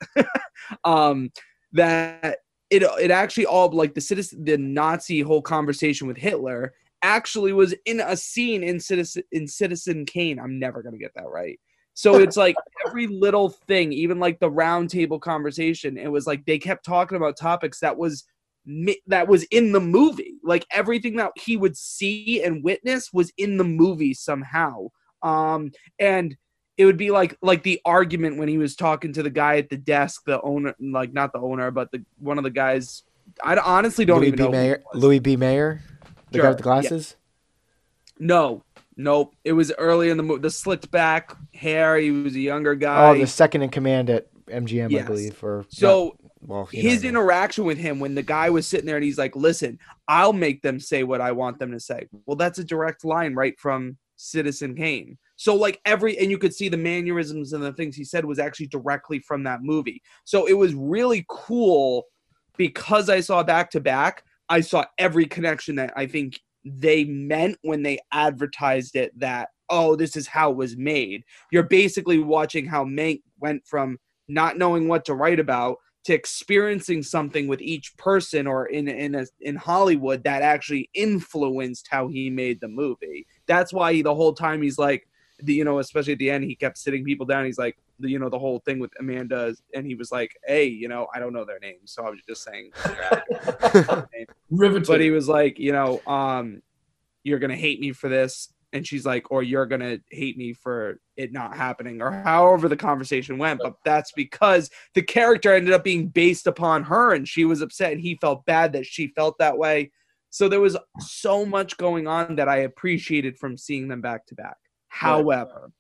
[laughs] um, that it it actually all like the citizen the Nazi whole conversation with Hitler actually was in a scene in Citizen in Citizen Kane. I'm never gonna get that right. So it's like every little thing, even like the round table conversation, it was like they kept talking about topics that was that was in the movie. Like everything that he would see and witness was in the movie somehow. Um and it would be like like the argument when he was talking to the guy at the desk, the owner, like not the owner, but the one of the guys. I honestly don't Louis even B. know. Mayer. Louis B. Mayer, the guy with the glasses. No, nope. It was early in the movie. The slicked back hair. He was a younger guy. Oh, the second in command at MGM, I believe. Or so not- well, you know his what I mean. interaction with him when the guy was sitting there and he's like, "Listen, I'll make them say what I want them to say." Well, that's a direct line right from Citizen Kane. So like every and you could see the mannerisms and the things he said was actually directly from that movie. So it was really cool because I saw back to back. I saw every connection that I think they meant when they advertised it that oh this is how it was made. You're basically watching how Mank went from not knowing what to write about to experiencing something with each person or in in a, in Hollywood that actually influenced how he made the movie. That's why he, the whole time he's like, the, you know, especially at the end, he kept sitting people down. He's like, the, you know, the whole thing with Amanda, and he was like, hey, you know, I don't know their names, so I was just saying. their actors' names Riveting. but he was like, you know, um, you're gonna hate me for this, and she's like, or you're gonna hate me for it not happening, or however the conversation went. But that's because the character ended up being based upon her, and she was upset, and he felt bad that she felt that way. So there was so much going on that I appreciated from seeing them back to back. However,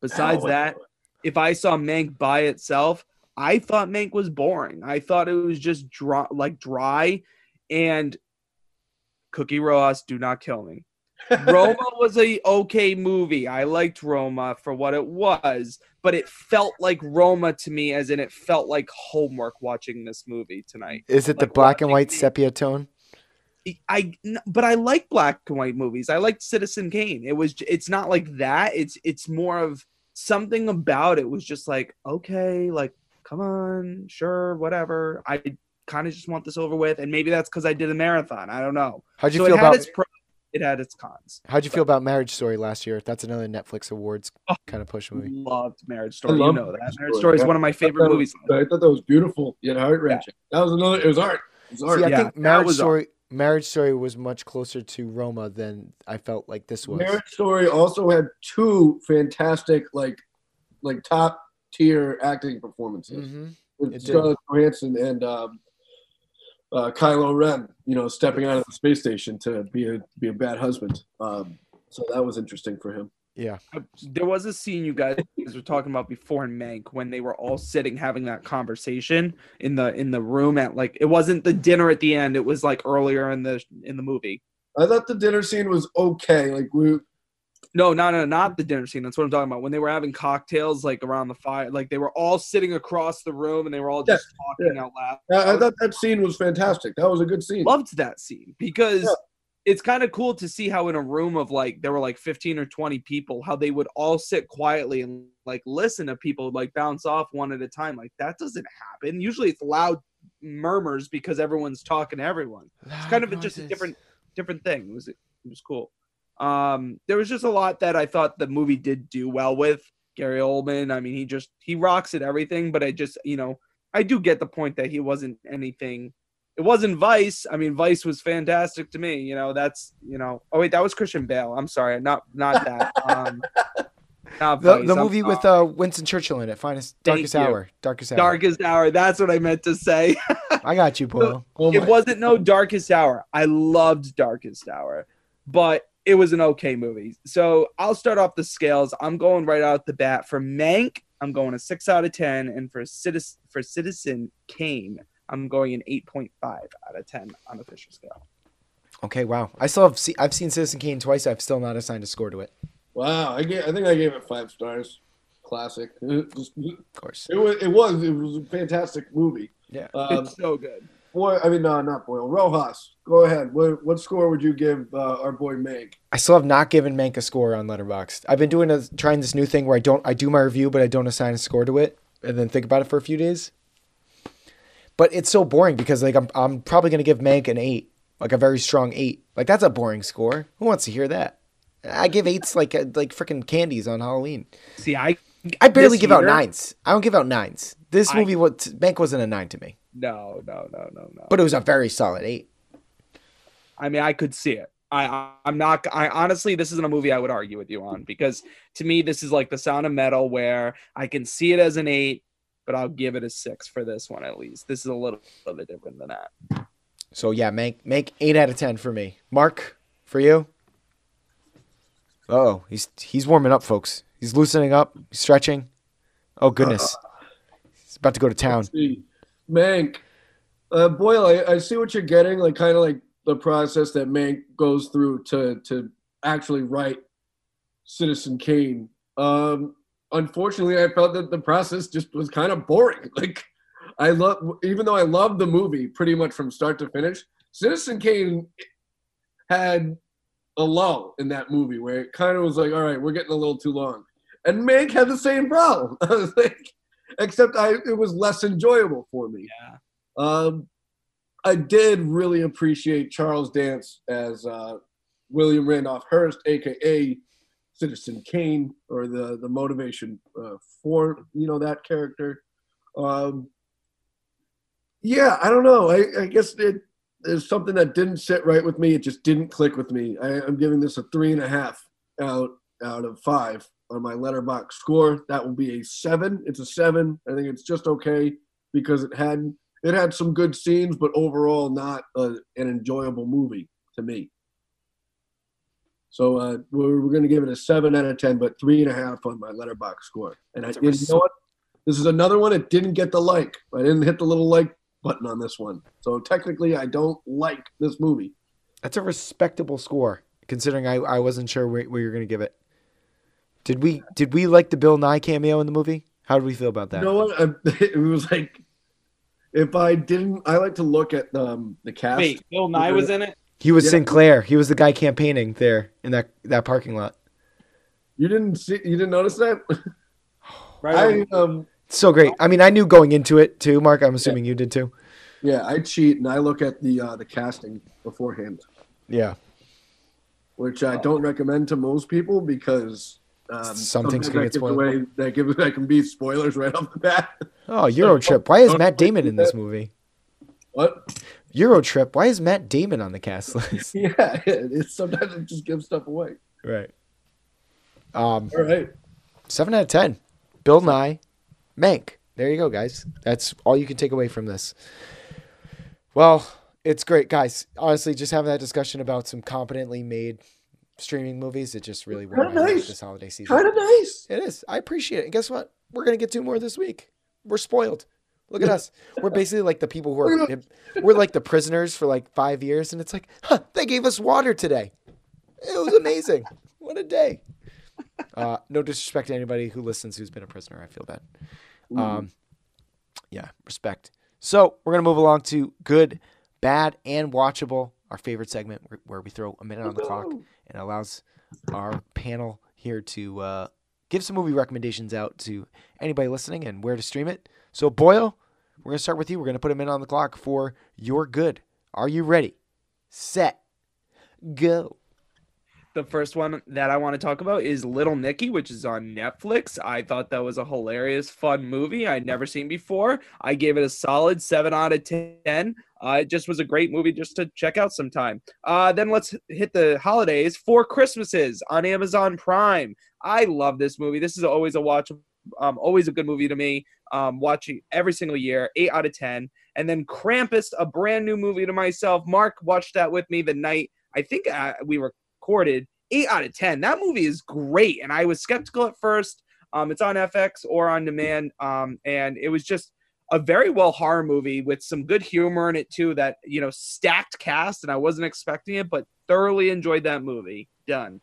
besides that, if I saw Mank by itself, I thought Mank was boring. I thought it was just dry, like dry, and Cookie Rojas, do not kill me. [laughs] Roma was a okay movie. I liked Roma for what it was, but it felt like Roma to me, as in it felt like homework watching this movie tonight. Is it the black and white the- sepia tone? I but I like black and white movies. I liked Citizen Kane. It was it's not like that. It's it's more of something about it was just like okay, like come on, sure, whatever. I kind of just want this over with, and maybe that's because I did a marathon. I don't know. How'd you so feel it had about its pros, it had its cons. How'd you feel about Marriage Story last year? That's another Netflix Awards Oh. kind of push movie. I loved Marriage Story. You love know that Marriage Marriage Story, Story is yeah. one of my favorite that was- movies. I thought that was beautiful yet heart wrenching. That was another. It was art. It was art. See, I Yeah, think Marriage was a- Story Marriage Story was much closer to Roma than I felt like this was. Marriage Story also had two fantastic, like, like top tier acting performances hmm with Scarlett Johansson and um, uh, Kylo Ren. You know, stepping out of the space station to be a be a bad husband. Um, so that was interesting for him. Yeah. There was a scene you guys were talking about before in Mank when they were all sitting having that conversation in the in the room at like it wasn't the dinner at the end it was like earlier in the in the movie I thought the dinner scene was okay. Like we, no no no not the dinner scene that's what i'm talking about when they were having cocktails like around the fire like they were all sitting across the room and they were all Yeah, just talking out loud I, I thought that scene was fantastic. That was a good scene. loved that scene because Yeah. It's kind of cool to see how in a room of like there were like 15 or 20 people how they would all sit quietly and like listen to people like bounce off one at a time like that doesn't happen. Usually it's loud murmurs because everyone's talking to everyone. It's kind of a- just a different different thing. It was it was cool. Um there was just a lot that i thought the movie did do well with. Gary oldman i mean he just he rocks at everything but i just you know i do get the point that he wasn't anything it wasn't vice. I mean vice was fantastic to me you know that's you know oh wait that was christian bale. I'm sorry not not that. Um [laughs] not The, Vice, the I'm movie with uh, Winston Churchill in it. Finest, darkest hour. Darkest hour. darkest hour that's what i meant to say. [laughs] I got you, Boyle. Oh it wasn't no darkest hour. I loved darkest hour but it was an okay movie. So i'll start off the scales. I'm going right out the bat. For mank i'm going a 6 out of 10 and for citizen for citizen kane i'm going an 8.5 out of 10 on the fisher scale Okay, wow. I still have seen, I've seen Citizen Kane twice. I've still not assigned a score to it. Wow, I gave, I think I gave it five stars. Classic. It [laughs] Of course. it was, it was, it was a fantastic movie. Yeah. Um, it's so good boy, I mean, no, not Boyle. Rojas, go ahead. What, what score would you give uh, our boy Meg? I still have not given Mank a score on Letterboxd. I've been doing a trying this new thing where I don't I do my review, but I don't assign a score to it, and then think about it for a few days. But it's so boring because like I'm I'm probably gonna give Mank an eight, like a very strong eight. Like that's a boring score. Who wants to hear that? I give eights like uh, like freaking candies on Halloween. see i I barely give out nines. I don't give out nines. This I- movie, what Mank wasn't a nine to me, no no no no no but it was a very solid eight. I mean, I could see it. I, I I'm not. I honestly, this isn't a movie I would argue with you on because to me, this is like the Sound of Metal, where I can see it as an eight, but I'll give it a six for this one at least. This is a little, little bit different than that. So yeah, Mank make eight out of ten for me. Mark, for you. Oh, he's he's warming up, folks. He's loosening up, he's stretching. Oh goodness, he's about to go to town. Let's. Mank. Uh, Boyle, I, I see what you're getting, like kind of like the process that Mank goes through to to actually write Citizen Kane. Um, unfortunately, I felt that the process just was kind of boring. [laughs] Like, I love, even though I love the movie pretty much from start to finish, Citizen Kane had a lull in that movie where it kind of was like, all right, we're getting a little too long. And Mank had the same problem. [laughs] I was like, except I it was less enjoyable for me. Yeah. Um, I did really appreciate Charles Dance as uh, William Randolph Hearst, aka Citizen Kane, or the the motivation uh, for you know that character. Um, yeah, I don't know. I, I guess it, there's something that didn't sit right with me. It just didn't click with me. I, I'm giving this a three and a half out out of five on my Letterboxd score. That will be a seven. It's a seven. I think it's just okay because it had it had some good scenes, but overall not a, an enjoyable movie to me. So uh, we're, we're going to give it a seven out of ten, but three and a half on my Letterboxd score. And I, That's a you know what? This is another one that didn't get the like. I didn't hit the little like button on this one. So technically, I don't like this movie. That's a respectable score, considering I, I wasn't sure where, where you're gonna give it. Did we did we like the Bill Nye cameo in the movie? How did we feel about that? You know what? I, [laughs] it was like if I didn't, I like to look at um, the cast. Wait, Bill Nye was in it. He was Yeah. Sinclair. He was the guy campaigning there in that that parking lot. You didn't see? You didn't notice that? [laughs] Right. I um So great. I mean, I knew going into it too, Mark. I'm assuming you did too. yeah, I cheat and I look at the uh, the casting beforehand, Yeah. which I don't recommend to most people because um, Some things sometimes can that get spoiled. away that give that can be spoilers right off the bat. Oh, Eurotrip. Why is Matt Damon in this movie? what? Eurotrip. Why is Matt Damon on the cast list? [laughs] Yeah, it's sometimes it just gives stuff away. right. Um, All right. seven out of ten. Bill Nye, Mank. There you go, guys. That's all you can take away from this. Well, it's great, guys. Honestly, just having that discussion about some competently made streaming movies. It just really warmed nice. this holiday season. Kind of nice. It is. I appreciate it. And guess what? We're gonna get two more this week. We're spoiled. Look at us. We're basically like the people who are. [laughs] We're like the prisoners for like five years, and it's like, huh? They gave us water today. It was amazing. what a day. Uh, no disrespect to anybody who listens who's been a prisoner. I feel bad. Um, yeah, respect. So we're gonna move along to good, bad, and watchable. Our favorite segment where, where we throw a minute on the clock and allows our panel here to uh, give some movie recommendations out to anybody listening and where to stream it. So Boyle, we're gonna start with you. We're gonna put a minute on the clock for your good. Are you ready? Set. Go. The first one that I want to talk about is Little Nicky, which is on Netflix. I thought that was a hilarious, fun movie I'd never seen before. I gave it a solid seven out of ten. Uh, it just was a great movie just to check out sometime. Uh, then let's hit the holidays. Four Christmases on Amazon Prime. I love this movie. This is always a watch, um, always a good movie to me. Um, watching every single year, eight out of ten. And then Krampus, a brand new movie to myself. Mark watched that with me the night I think uh, we recorded. Eight out of ten. That movie is great, and I was skeptical at first. Um, it's on FX or on demand, um, and it was just a very well horror movie with some good humor in it too. That you know, stacked cast, and I wasn't expecting it, but thoroughly enjoyed that movie. Done.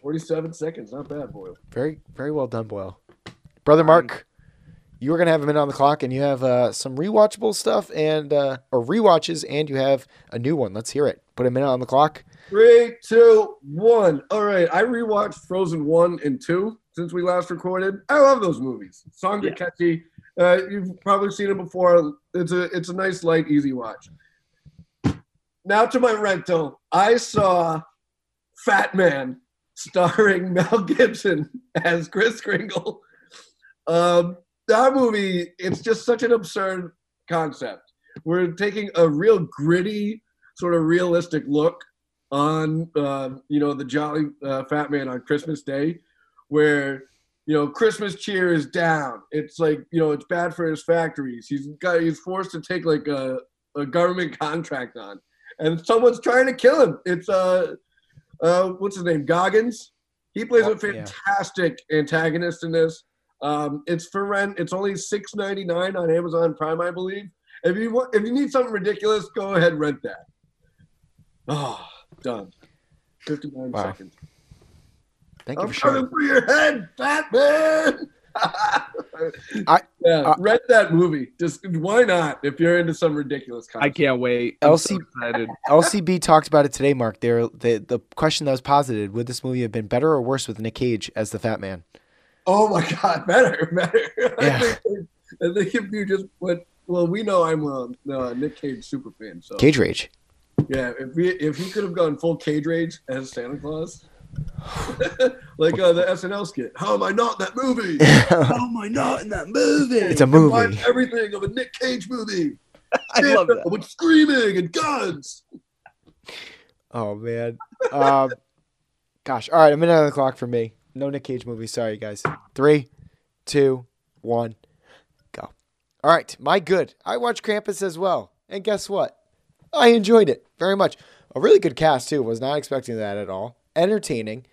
47 seconds. Not bad, Boyle. Very, very well done, Boyle. Brother Mark, you were gonna have a minute on the clock, and you have uh, some rewatchable stuff and uh, or rewatches, and you have a new one. Let's hear it. Put a minute on the clock. Three, two, one. All right. I rewatched Frozen 1 and 2 since we last recorded. I love those movies. Songs are catchy. Uh, you've probably seen it before. It's a it's a nice, light, easy watch. Now to my rental. I saw Fat Man starring [laughs] Mel Gibson as Kris Kringle. Um, that movie, it's just such an absurd concept. We're taking a real gritty, sort of realistic look on uh, you know the jolly uh, fat man on Christmas Day, where you know Christmas cheer is down. It's like you know it's bad for his factories. He's got he's forced to take like a, a government [laughs] contract on, and someone's trying to kill him. It's uh uh what's his name Goggins. He plays Oh, a yeah. fantastic antagonist in this. Um, it's for rent. It's only six ninety nine on Amazon Prime, I believe. If you want, if you need something ridiculous, go ahead rent that. Oh, done. Fifty nine Wow. seconds. Thank you I'm for coming sharing. for your head, Batman. I- yeah, uh, rent that movie. Just why not? If you're into some ridiculous I can't wait. I'm so LC excited. LCB talked about it today, Mark. There, the the question that was posited: Would this movie have been better or worse with Nick Cage as the Fat Man? Oh my God, [laughs] better, better. I, Yeah. think, I think if you just went, well, we know I'm a, uh Nick Cage super fan, so Cage Rage. yeah. If we, if he could have gone full Cage Rage as Santa Claus, [laughs] like uh, the SNL skit. How am I not in that movie? [laughs] How am I not in that movie? It's a movie. Everything of a Nick Cage movie. [laughs] I love that. With screaming and guns. Oh man. Um, gosh. All right, a minute on the clock for me. No Nick Cage movie. Sorry, guys. Three, two, one, go. All right, my good. I watched Krampus as well, and guess what? I enjoyed it very much. A really good cast too. Was not expecting that at all. Entertaining.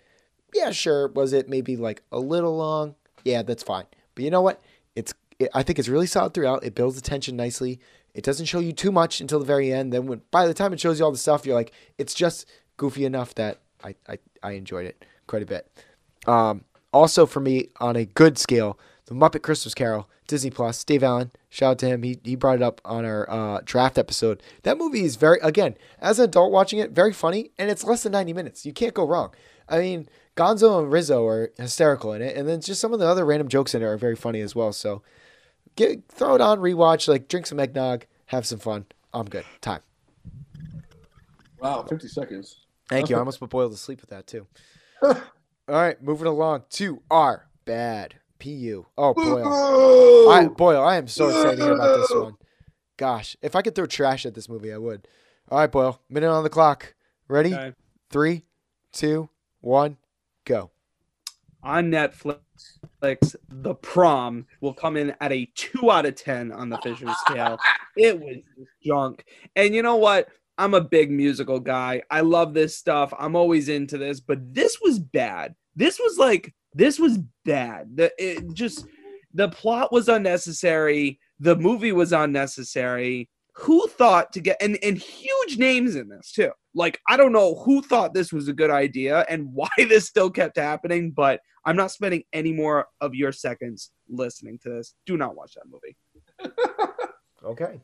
Yeah, sure. Was it maybe like a little long? Yeah, that's fine. But you know what? It's. It, I think it's really solid throughout. It builds the tension nicely. It doesn't show you too much until the very end. Then when by the time it shows you all the stuff, you're like, it's just goofy enough that I I, I enjoyed it quite a bit. Um, also for me on a good scale, the Muppet Christmas Carol, Disney Plus, Dave Allen, shout out to him. He he brought it up on our uh, draft episode. That movie is very again as an adult watching it, very funny, and it's less than ninety minutes. You can't go wrong. I mean, Gonzo and Rizzo are hysterical in it, and then just some of the other random jokes in it are very funny as well. So, get throw it on, rewatch, like drink some eggnog, have some fun. I'm good. Time. Wow, 50 seconds. Thank you. I [laughs] almost Boyle to sleep with that too. All right, moving along to our bad pu. Oh Boyle, I, Boyle, I am so excited to hear about this one. Gosh, if I could throw trash at this movie, I would. All right, Boyle, minute on the clock. Ready? Okay. Three, two, one, go. on Netflix, The Prom will come in at a two out of ten on the Fisher scale. It was junk, and you know what? I'm a big musical guy. I love this stuff. I'm always into this, but this was bad. This was like this was bad. The it just the plot was unnecessary. The movie was unnecessary. Who thought to get and and huge names in this too? Like I don't know who thought this was a good idea and [laughs] why this still kept happening, but I'm not spending any more of your seconds listening to this. Do not watch that movie. [laughs] Okay.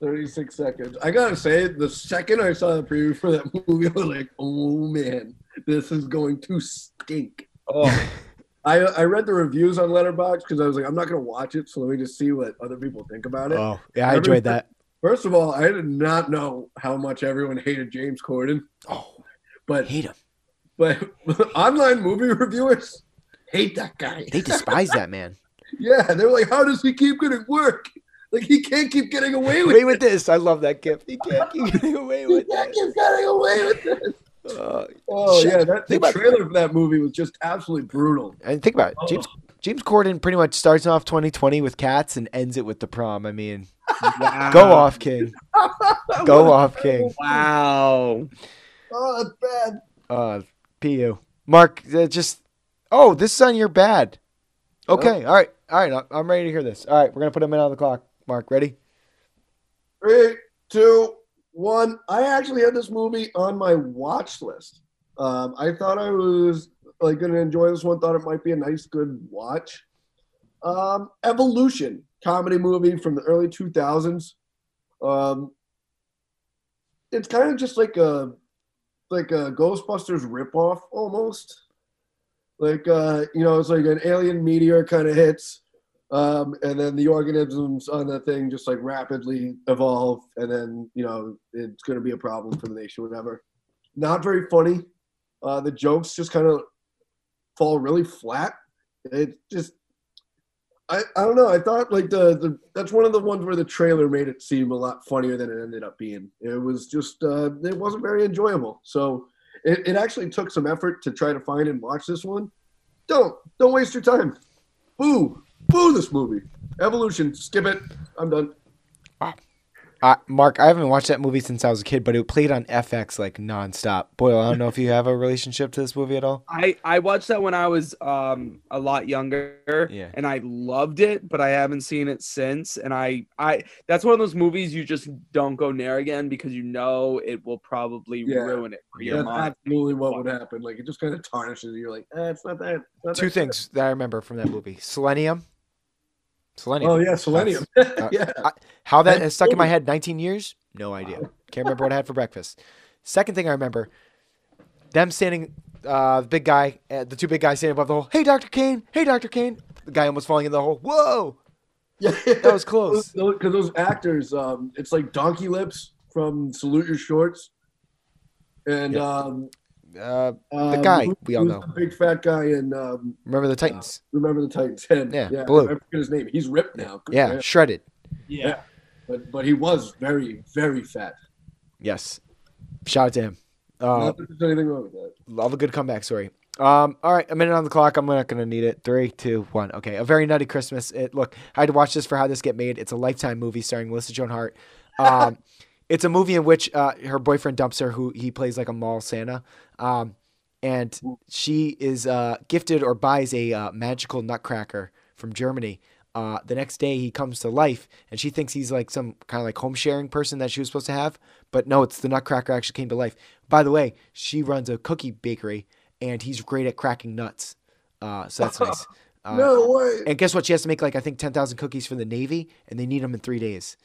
36 seconds. I gotta say, the second I saw the preview for that [laughs] movie, I was like, oh man, this is going to stink. Oh, [laughs] I, I read the reviews on Letterboxd because I was like, I'm not gonna watch it, so let me just see what other people think about it. Oh, yeah, I enjoyed that. First of all, I did not know how much everyone hated James Corden, Oh, but hate him. but [laughs] online movie reviewers hate that guy. They despise that man. [laughs] Yeah, they're like, how does he keep getting work? Like he can't keep getting away with Wait it. with this. I love that gift. He can't keep getting away with. He with can't it. keep getting away with this. Uh, Oh Shit. yeah, that, the Think about- trailer for that movie was just absolutely brutal. and think about it. James James Corden pretty much starts off 2020 with cats and ends it with the prom. I mean, wow. go off, King. [laughs] Go off, King. Wow. Oh, that's bad. Uh, pu. Mark, uh, just oh, this is on your bad. Okay, all right, all right. I- I'm ready to hear this. All right, we're gonna put a minute on the clock. Mark, ready? Three, two, one. I actually had this movie on my watch list. Um, I thought I was like going to enjoy this one. Thought it might be a nice, good watch. Um, Evolution, comedy movie from the early 2000s. Um, it's kind of just like a like a Ghostbusters ripoff almost. Like uh, you know, it's like an alien meteor kind of hits, um, and then the organisms on that thing just like rapidly evolve, and then you know it's going to be a problem for the nation, whatever. Not very funny. Uh, the jokes just kind of fall really flat. It just, I, I don't know. I thought like the, the that's one of the ones where the trailer made it seem a lot funnier than it ended up being. It was just uh, it wasn't very enjoyable. So it, it actually took some effort to try to find and watch this one. Don't don't waste your time. Boo boo this movie. Evolution. Skip it. I'm done. Uh, Mark, I haven't watched that movie since I was a kid, but it played on FX like nonstop. Boyle, I don't know if you have a relationship to this movie at all. I I watched that when I was um a lot younger, Yeah. and I loved it, but I haven't seen it since. And I I that's one of those movies you just don't go near again because you know it will probably Yeah. ruin it for your That's mind. absolutely what would happen. Like it just kind of tarnishes. You're like, eh, it's not that. it's not Two that things that I remember from that movie: Selenium. Good." Selenium. Oh yeah, Selenium. [laughs] Uh, yeah. I- how that has stuck in my head 19 years? No idea. Can't remember what I had for breakfast. Second thing I remember, them standing, uh, the big guy, uh, the two big guys standing above the hole. Hey, Doctor Kane. Hey, Doctor Kane. The guy almost falling in the hole. Whoa. Yeah, That was close. [laughs] Because those actors, um, it's like Donkey Lips from Salute Your Shorts, and Yeah. um, Uh, um, guy who- we all know. the big fat guy in um, remember the Titans? Remember the Titans. [laughs] Him. Yeah, yeah. Blue. I forget his name. He's ripped now. Good Yeah, him. shredded. yeah. But but he was very very fat. Yes. Shout out to him. Uh, Not that there's anything wrong with that. Love a good comeback story. Um, all right, a minute on the clock. I'm not gonna need it. Three, two, one. Okay, a very nutty Christmas. It look, I had to watch this for how this get made. It's a lifetime movie starring Melissa Joan Hart. Um, [laughs] it's a movie in which uh, her boyfriend dumps her, who he plays like a mall Santa. Um, and she is uh, gifted or buys a uh, magical nutcracker from Germany. Uh, the next day he comes to life, and she thinks he's like some kind of like home sharing person that she was supposed to have, but no, it's the nutcracker actually came to life. By the way, she runs a cookie bakery, and he's great at cracking nuts. Uh, so that's nice. [laughs] Uh, no way. and guess what? She has to make like I think ten thousand cookies for the Navy, and they need them in three days.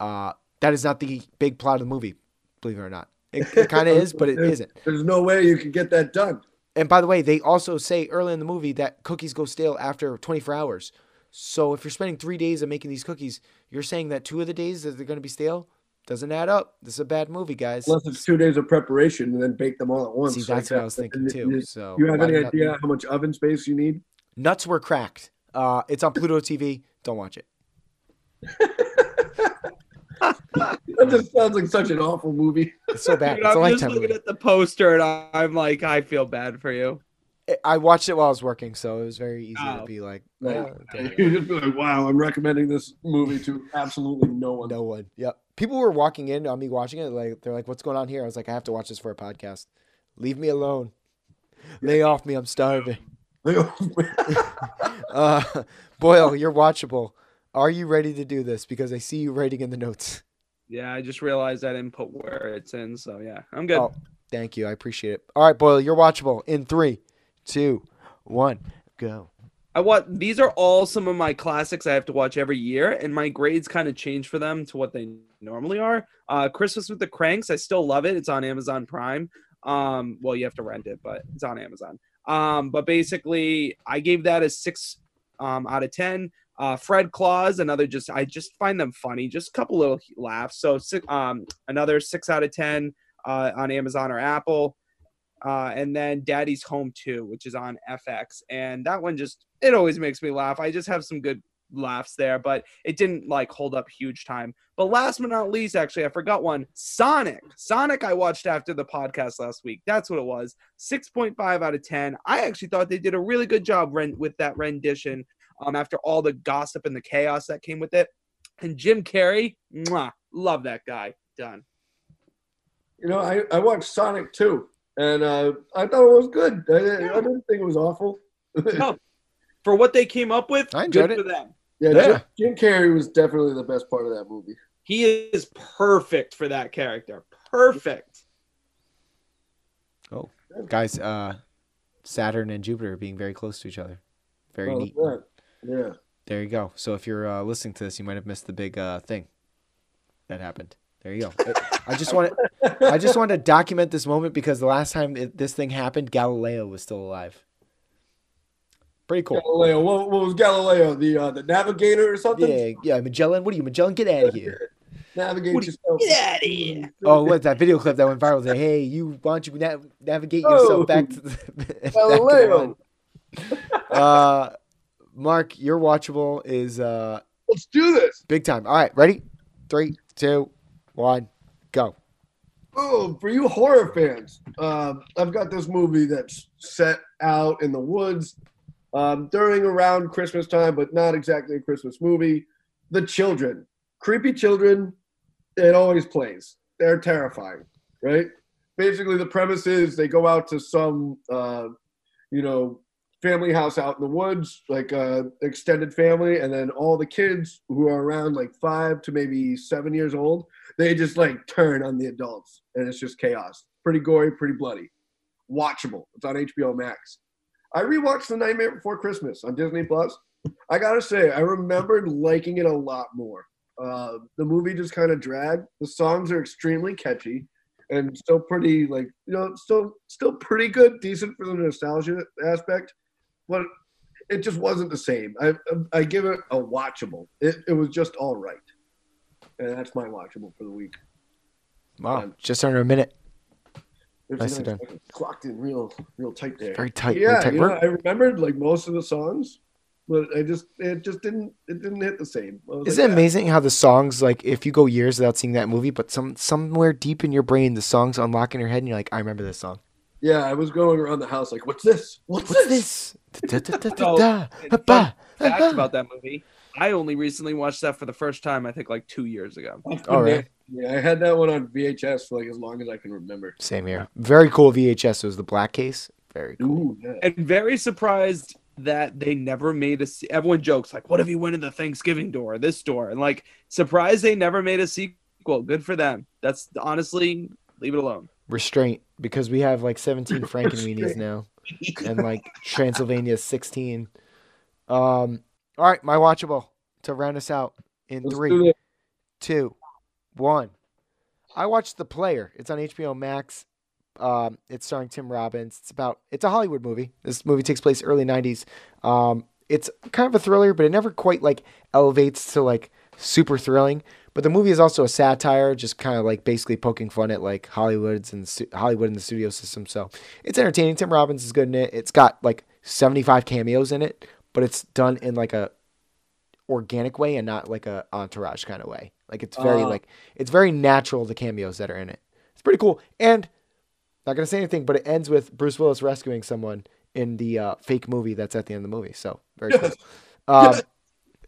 Uh, that is not the big plot of the movie, believe it or not. It, it kind of is, but it [laughs] There's- isn't. There's no way you can get that done. And by the way, they also say early in the movie that cookies go stale after 24 hours. So if you're spending three days of making these cookies, you're saying that two of the days that they're going to be stale doesn't add up. This is a bad movie, guys. Unless it's two days of preparation and then bake them all at once. See, like that's what I was thinking And too. You, So you have any idea how much oven space you need? Nuts were cracked. Uh, it's on Pluto TV. Don't watch it. [laughs] That just sounds like such an awful movie. It's so bad. Dude, it's a I'm just lifetime looking movie. at the poster and I'm like, I feel bad for you. I watched it while I was working, so it was very easy to Oh. be like, Like, "Oh, [laughs] okay." be like, wow, I'm recommending this movie to absolutely no one. no one. Yep. People were walking in on me watching it, like they're like, "What's going on here?" I was like, "I have to watch this for a podcast. Leave me alone. Lay off me. I'm starving." [laughs] Uh, Boyle, you're watchable. Are you ready to do this? Because I see you writing in the notes. [laughs] Yeah, I just realized I didn't put where it's in, so yeah, I'm good. Oh, thank you. I appreciate it. All right, Boyle, you're watchable. In three, two, one, go. I want these are all some of my classics I have to watch every year, and my grades kind of change for them to what they normally are. Uh, Christmas with the Kranks, I still love it. It's on Amazon Prime. Um, well, you have to rent it, but it's on Amazon. Um, but basically, I gave that a six um, out of ten. Uh, Fred Claus, another just I just find them funny, just a couple little laughs. So um, another six out of ten uh, on Amazon or Apple. Uh, and then Daddy's Home 2, which is on FX. And that one just, it always makes me laugh. I just have some good laughs there, but it didn't like hold up huge time. But last but not least, actually, I forgot one Sonic. Sonic, I watched after the podcast last week. That's what it was 6.5 out of 10. I actually thought they did a really good job with that rendition um, after all the gossip and the chaos that came with it. And Jim Carrey, mwah, love that guy. Done. You know, I, I watched Sonic 2, and uh, I thought it was good. I, I didn't think it was awful. [laughs] No, for what they came up with, I enjoyed good it. for them. yeah, Yeah. Jim, Jim Carrey was definitely the best part of that movie. He is perfect for that character. Perfect. Oh, guys, uh, Saturn and Jupiter being very close to each other. Very Oh, neat. yeah. Yeah. There you go. So if you're uh, listening to this, you might have missed the big uh, thing that happened. There you go. I just want to, I just wanted to document this moment because the last time it, this thing happened, Galileo was still alive. Pretty cool. Galileo. What, what was Galileo? The uh, the navigator or something? Yeah, yeah. Magellan, what are you, Magellan? Get out of here. Navigate do yourself. Get out of here. Oh, what that video clip that went viral? Say, hey, you, why don't you na- navigate Oh, yourself back to the back to the Galileo. Uh, Mark, your watchable is uh Let's do this. big time. All right, ready? Three, two, one, go. Oh, for you horror fans, um, I've got this movie that's set out in the woods um, during around Christmas time, but not exactly a Christmas movie. The Children, creepy children. It always plays. They're terrifying, right? Basically, the premise is they go out to some, uh, you know, family house out in the woods, like a extended family, and then all the kids who are around like five to maybe seven years old they just like turn on the adults and it's just chaos. Pretty gory pretty bloody. Watchable. It's on hbo max. I rewatched the nightmare before christmas on disney plus. I gotta say i remembered liking it a lot more. Uh, the movie just kind of dragged. The songs are extremely catchy and still pretty like you know still still pretty good decent for the nostalgia aspect but it just wasn't the same i i give it a watchable it, it was just all right and that's my watchable for the week. Wow, Um, just under a minute. Nice- done. Clocked in real, real tight there. Very tight. yeah, very tight. you know, I remembered like most of the songs, but I just it just didn't it didn't hit the same. Isn't like, it "Ah, amazing how the songs, like, if you go years without seeing that movie, but some somewhere deep in your brain, the songs unlock in your head, and you're like, I remember this song. Yeah, I was going around the house like, what's this? What's, What's this? this? So, oh, ba-ba, fact about that movie. I only recently watched that for the first time, I think like two years ago. All right. Yeah, I had that one on VHS for like as long as I can remember. Same here. Very cool VHS. It was the black case. Very cool. Ooh, yeah. And very surprised that they never made a. se- Everyone jokes like, "What if you went in the Thanksgiving door, this door?" And like, surprised they never made a sequel. Good for them. That's honestly, leave it alone. Restraint, because we have like 17 [laughs] Frankenweenies now, and like Transylvania 16. Um. All right, my watchable to round us out in Let's three. two, one. I watched The Player. It's on HBO Max. Um, it's starring Tim Robbins. It's about it's a Hollywood movie. This movie takes place early '90s. Um, it's kind of a thriller, but it never quite like elevates to like super thrilling. But the movie is also a satire, just kind of like basically poking fun at like Hollywood's and stu- Hollywood and the studio system. So it's entertaining. Tim Robbins is good in it. It's got like 75 cameos in it, but it's done in like a organic way and not like a entourage kind of way. Like it's very Ah. like it's very natural the cameos that are in it. It's pretty cool. And not gonna say anything, but it ends with Bruce Willis rescuing someone in the uh, fake movie that's at the end of the movie. So very cool. Um,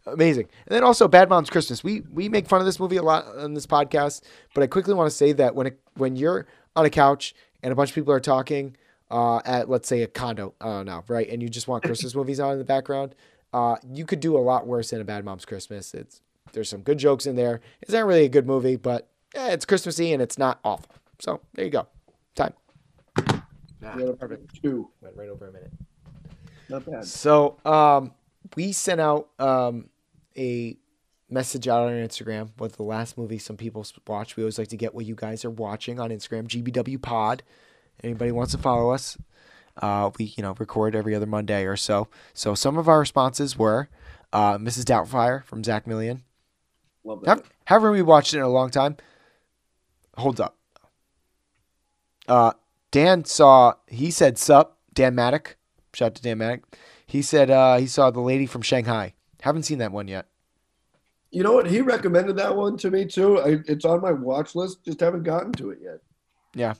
amazing. And then also Bad Moms Christmas. We we make fun of this movie a lot on this podcast, but I quickly want to say that when it, when you're on a couch and a bunch of people are talking uh, at let's say a condo, I don't know, right, and you just want Christmas [coughs] movies on in the background, uh, you could do a lot worse than a Bad Moms Christmas. It's there's some good jokes in there. It's not really a good movie, but eh, it's Christmassy and it's not awful. So there you go. Time. Yeah, perfect. Two. Went right over a minute. Not bad. So um, we sent out um, a message out on Instagram with the last movie some people watch. We always like to get what you guys are watching on Instagram, GBW Pod. Anybody wants to follow us? Uh, we you know record every other Monday or so. So some of our responses were uh, Mrs. Doubtfire from Zach Million. Love that. Haven't we watched it in a long time? Holds up. Uh, Dan saw. He said sup. Dan Maddock. Shout out to Dan Maddock. He said uh, he saw the lady from Shanghai. Haven't seen that one yet. You know what? He recommended that one to me too. I, it's on my watch list. Just haven't gotten to it yet. Yeah.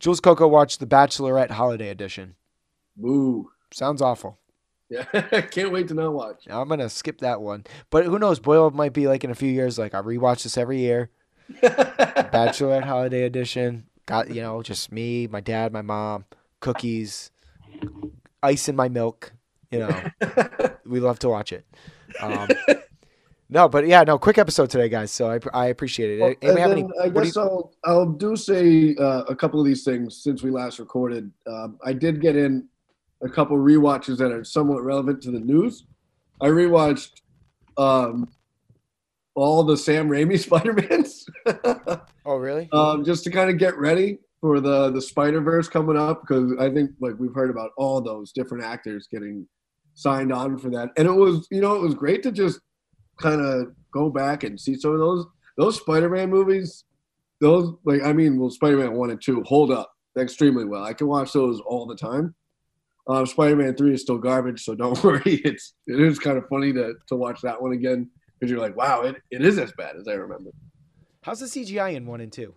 Jules Coco watched the Bachelorette Holiday Edition. Boo. Sounds awful. Yeah, [laughs] can't wait to not watch. I'm gonna skip that one. But who knows? Boyle might be like in a few years. Like I rewatch this every year. [laughs] Bachelorette Holiday Edition. Got you know just me, my dad, my mom, cookies, ice in my milk. You know, [laughs] we love to watch it. Um, no, but yeah, no, quick episode today, guys. So I, I appreciate it. Well, and any? I guess you- I'll I'll do say uh, a couple of these things since we last recorded. Um, I did get in a couple rewatches that are somewhat relevant to the news. I rewatched um, all the Sam Raimi [laughs] Spider Mans oh, really? um, just to kind of get ready for the the Spider Verse coming up because I think like we've heard about all those different actors getting signed on for that, and it was you know it was great to just kind of go back and see some of those those Spider-Man movies. Those like I mean, well, Spider-Man one and two hold up extremely well. I can watch those all the time. Um, Spider-Man three is still garbage, so don't [laughs] worry. It's it is kind of funny to to watch that one again because you're like, wow, it, it is as bad as I remember. How's the CGI in one and two?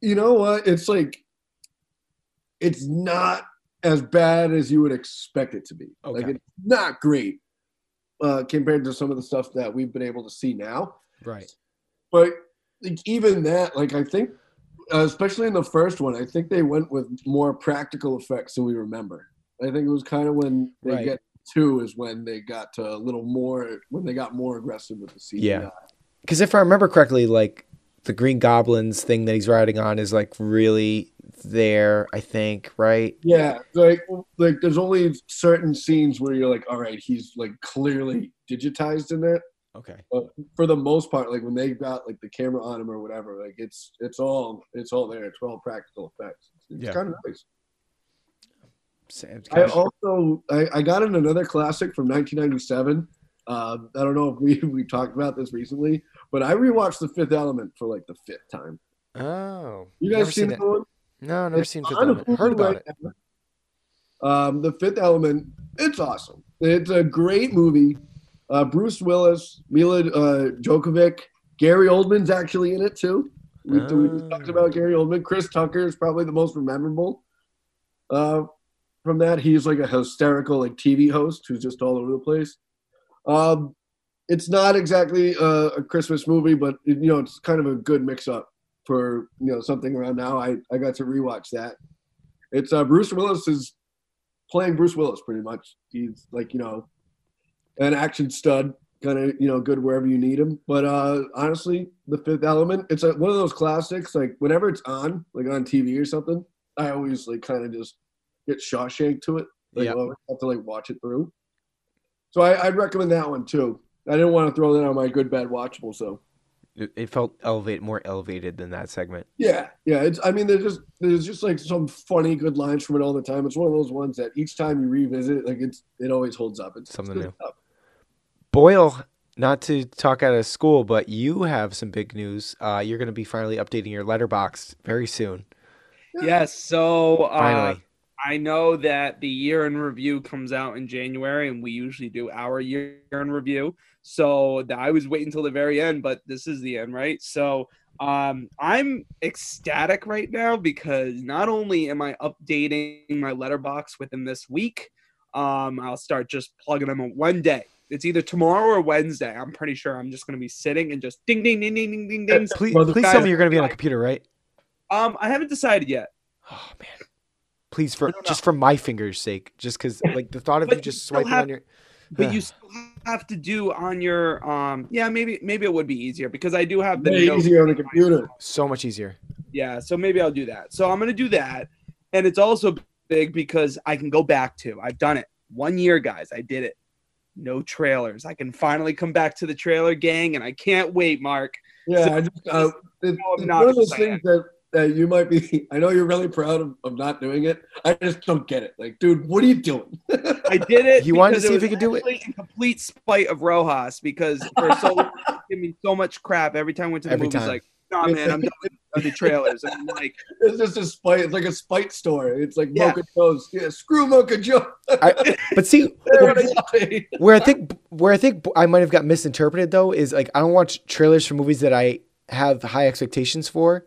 You know what? It's like it's not as bad as you would expect it to be. Like it's not great uh, compared to some of the stuff that we've been able to see now. Right. But like, even that, like I think, uh, especially in the first one, I think they went with more practical effects than we remember. I think it was kind of when they Right. get two is when they got a little more when they got more aggressive with the CGI. Yeah. Because if I remember correctly, like the Green Goblin's thing that he's riding on is like really there. I think, right? Yeah, like like there's only certain scenes where you're like, all right, he's like clearly digitized in it. Okay. But for the most part, like when they got like the camera on him or whatever, like it's it's all it's all there. It's all practical effects. It's Yeah. kind of nice. I also I, I got in another classic from 1997. Um, I don't know if we [laughs] we talked about this recently, but I rewatched The Fifth Element for like the fifth time. oh, You guys seen it? that one? No, I've never It's seen Fifth Element. Heard about it. now. Um, the Fifth Element, it's awesome. It's a great movie. Uh, Bruce Willis, Mila uh, Djokovic, Gary Oldman's actually in it too. We, we Ah. talked about Gary Oldman. Chris Tucker is probably the most memorable. Uh, from that, he's like a hysterical like TV host who's just all over the place. Um, it's not exactly a, a Christmas movie, but you know it's kind of a good mix-up for you know something around now. I I got to rewatch that. It's uh, Bruce Willis is playing Bruce Willis pretty much. He's like you know an action stud, kind of you know good wherever you need him. But uh, honestly, The Fifth Element, it's a, one of those classics. Like whenever it's on, like on TV or something, I always like kind of just get Shawshank to it. Like Yeah. I have to like watch it through. So I, I'd recommend that one too. I didn't want to throw that on my good bad watchable. So It, it felt elevate more elevated than that segment. yeah, yeah. It's I mean there's just there's just like some funny good lines from it all the time. It's one of those ones that each time you revisit it, like it's it always holds up. It's Something good new. stuff. Boyle, not to talk out of school, but you have some big news. Uh, you're going to be finally updating your Letterboxd very soon. Yes. So uh, Finally. I know that the year in review comes out in January, and we usually do our year in review. So I was waiting until the very end, but this is the end, right? So um, I'm ecstatic right now because not only am I updating my Letterboxd within this week, um, I'll start just plugging them in one day. It's either tomorrow or Wednesday. I'm pretty sure I'm just going to be sitting and just ding, ding, ding, ding, ding, ding, ding. Please, please tell me you're going to be on a computer, right? Um, I haven't decided yet. Oh man. Please, for I don't know. just for my fingers' sake, just because like the thought of you just you swiping have- on your. but you still have to do on your um yeah maybe maybe it would be easier because i do have the easier on the computer. so much easier. yeah so maybe i'll do that so i'm gonna do that and it's also big because i can go back to i've done it one year guys i did it no trailers i can finally come back to the trailer gang and i can't wait mark Yeah, So- I just uh, it, it's one of those things that, that you might be. [laughs] I know you're really proud of, of not doing it. I just don't get it. Like, dude, what are you doing? [laughs] i did it He wanted to see if he could do it. in complete spite of rojas because for so long [laughs] he me so much crap every time i went to the Every movie he's time. like nah man i'm done with the trailers and i'm like it's just a spite. It's like a spite story. It's like Yeah. Mocha Joe's. Yeah, screw Mocha Joe. I, but see, Everybody. where I think where I think I might have got misinterpreted though is like I don't watch trailers for movies that I have high expectations for,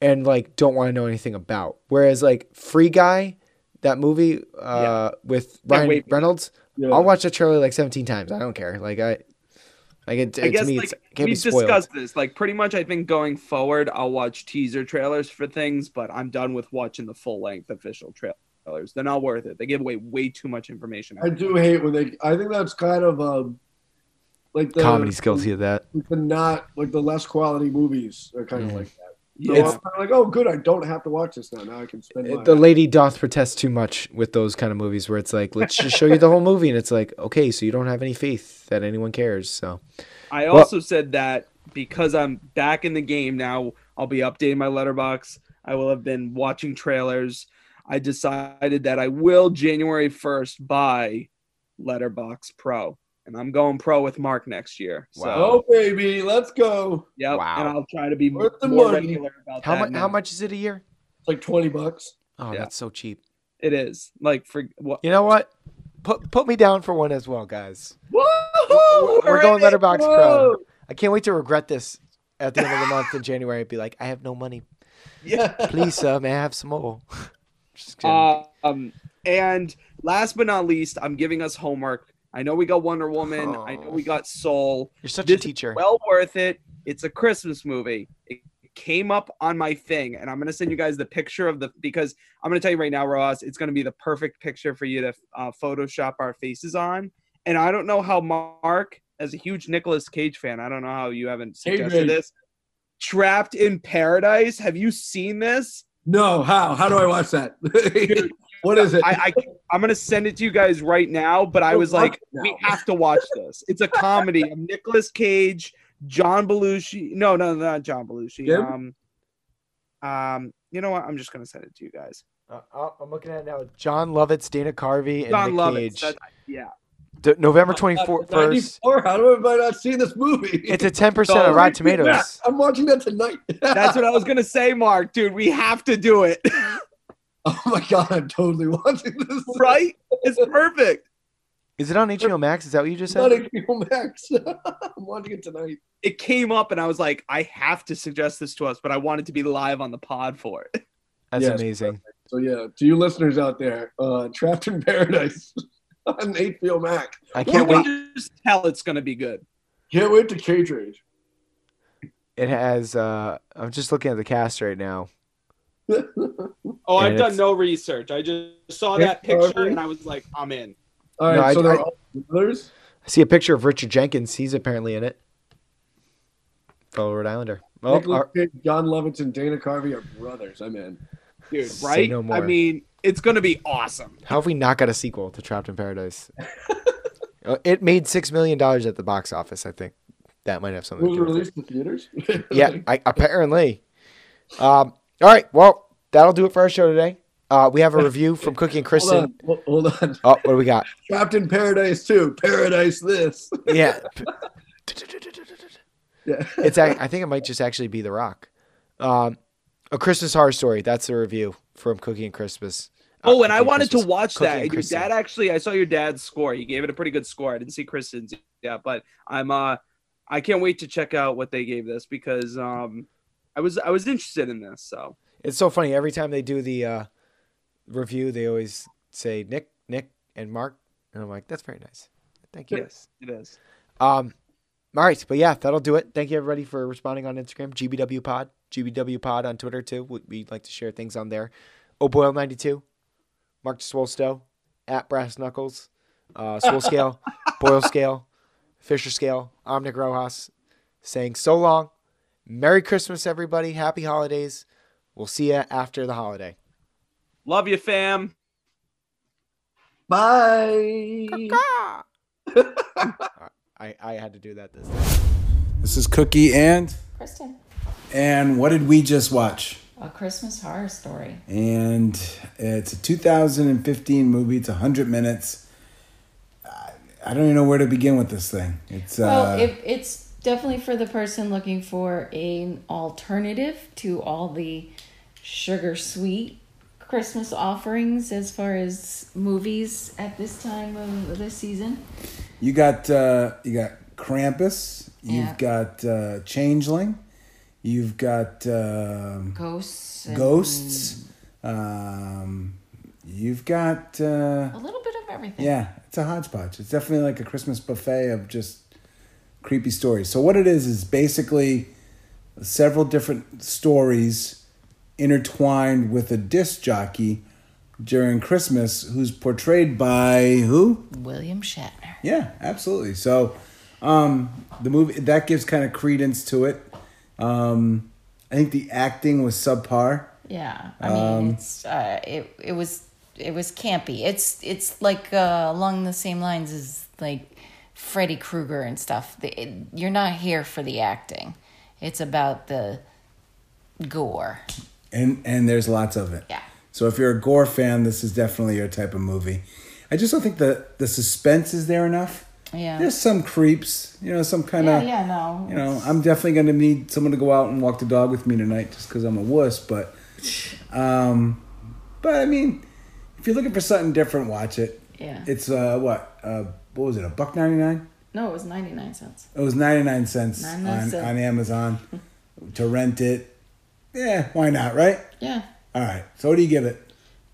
and like don't want to know anything about. Whereas like Free Guy, that movie uh, with Ryan wait. Reynolds, Yeah. I'll watch the trailer like seventeen times. I don't care. Like I, like it, I it- guess to me, like it's, it can't be we've discussed this. Like pretty much, I think going forward, I'll watch teaser trailers for things, but I'm done with watching the full length official trailers. They're not worth it. They give away way too much information. I do hate when they. I think that's kind of um, like the Comedy skills here. That The not like the less quality movies are kind of Mhm. like that. So Yeah. I'm kind of like, oh, good. I don't have to watch this now. Now I can spend my. the lady doth protest too much with those kind of movies where it's like let's just show you the whole movie and it's like okay so you don't have any faith that anyone cares so I Well- also said that because I'm back in the game now, I'll be updating my Letterboxd. I will have been watching trailers. I decided that I will January 1st buy Letterboxd Pro, and I'm going pro with Mark next year. So, oh baby, let's go. yep, Wow. and I'll try to be Worth the more money. regular about how that. much how much is it a year It's like twenty bucks. oh Yeah. that's so cheap It is like for what? you know what put put me down for one as well guys Woo! we're, we're going Letterboxd pro i can't wait to regret this at the end of the month in january and be like i have no money Yeah. please sir may i have some more [laughs] Just kidding. Um, and last but not least, I'm giving us homework. I know we got Wonder Woman. I know we got Soul. you're such this a teacher well worth it. It's a Christmas movie. It came up on my thing, and I'm gonna send you guys the picture of the because I'm gonna tell you right now, Ross, it's gonna be the perfect picture for you to uh, Photoshop our faces on. And I don't know how Mark, as a huge Nicolas Cage fan, I don't know how you haven't Cage suggested Rage. this. Trapped in Paradise. Have you seen this? No, how? How do I watch that? [laughs] what is it? I, I I'm gonna send it to you guys right now, but I Oh, was like, it now. we have to watch this. It's a comedy of Nicolas Cage, John Belushi. No, no, not John Belushi. Jim? Um, um, you know what? I'm just gonna send it to you guys. Uh, uh, i'm looking at it now jon lovitz dana carvey and Jon Nick Lovitz. Cage. That- yeah. D- november 24th 94? How do I not see this movie? it's a 10% So- of rotten tomatoes Yeah, [laughs] I'm watching that tonight. That's what I was gonna say, Mark. Dude, we have to do it. [laughs] [laughs] oh my god, I'm totally [laughs] watching this. right? It's perfect. is it on hbo max is that what you just It's on said HBO Max. [laughs] I'm watching it tonight. It came up, and I was like, I have to suggest this to us, but I wanted to be live on the pod for it. that's Yes. amazing So yeah, to you listeners out there, uh, Trapped in Paradise on HBO Max. i can't wait can just tell it's gonna be good. Can't wait to Cage Rage. It has. uh I'm just looking at the cast right now. Oh, I've done no research. I just saw that picture Harvey. and I was like, I'm in. All right, No, I- so they're I- all brothers. I see a picture of Richard Jenkins. He's apparently in it. Fellow Rhode Islander. Oh, Nicolas our- Cage, Jon Lovitz, and Dana Carvey are brothers. I'm in. Dude, right? no I mean, it's gonna be awesome. how have we not got a sequel to Trapped in Paradise? [laughs] Uh, it made six million dollars at the box office. I think that might have something Was to it do with it. released in theaters? [laughs] Yeah, I, apparently. Um, all right. Well, that'll do it for our show today. Uh, we have a [laughs] review from Cookie and hold Kristin. on. Hold- Hold on. Oh, what do we got? [laughs] Trapped in Paradise too. Paradise this. [laughs] Yeah. Yeah. it's I think it might just actually be The Rock. Um, a Christmas horror story. That's the review from Cookie and Christmas. Oh, and I Cookie wanted to watch Cookie that. your Kristin. dad actually, I saw your dad's score. He gave it a pretty good score. I didn't see Kristin's Yeah, but I'm uh I can't wait to check out what they gave this because um I was I was interested in this. So It's so funny. Every time they do the uh, review, they always say Nick, Nick, and Mark, and I'm like, that's very nice. Thank you. yes, it is. Um, all right, but yeah, that'll do it. Thank you everybody for responding on Instagram. GBW Pod, GBW Pod on Twitter too. We, we like to share things on there. O'Boyle ninety two, Mark Swolstow, at Brass Knuckles, uh, Swole Scale, [laughs] Boyle Scale, Fisher Scale. I'm Nick Rojas, saying so long, Merry Christmas everybody, Happy Holidays. We'll see you after the holiday. Love you, fam. Bye. [laughs] I, I had to do that this time. This is Cookie and Kristin, and what did we just watch? a Christmas horror story. And it's a 2015 movie. It's 100 minutes. I- I don't even know where to begin with this thing. It's Well, uh, it, it's definitely for the person looking for an alternative to all the sugar sweet Christmas offerings as far as movies at this time of the season. you got uh, you got Krampus. You've Yeah. got uh, Changeling. You've got um, Ghosts. Ghosts. Um, you've got uh, A little bit of everything. Yeah, it's a hodgepodge. It's definitely like a Christmas buffet of just creepy stories. So what it is is basically several different stories intertwined with a disc jockey during Christmas who's portrayed by who? William Shatner. Yeah, absolutely. So um the movie that gives kind of credence to it. Um I think the acting was subpar. Yeah, I mean Um, it's uh, it it was it was campy. It's it's like uh, along the same lines as like Freddy Krueger and stuff. The, it, you're not here for the acting. It's about the gore. and and there's lots of it. Yeah. So if you're a gore fan, this is definitely your type of movie. I just don't think the the suspense is there enough. Yeah. There's some creeps, you know, some kind of. yeah, yeah, no. You know, I'm definitely going to need someone to go out and walk the dog with me tonight, just because I'm a wuss. But, um, but I mean, if you're looking for something different, watch it. Yeah. It's uh what uh what was it a buck ninety nine? no, it was 99 cents. It was 99 cents on, on Amazon to rent it. Yeah, why not, right? Yeah. All right. So what do you give it?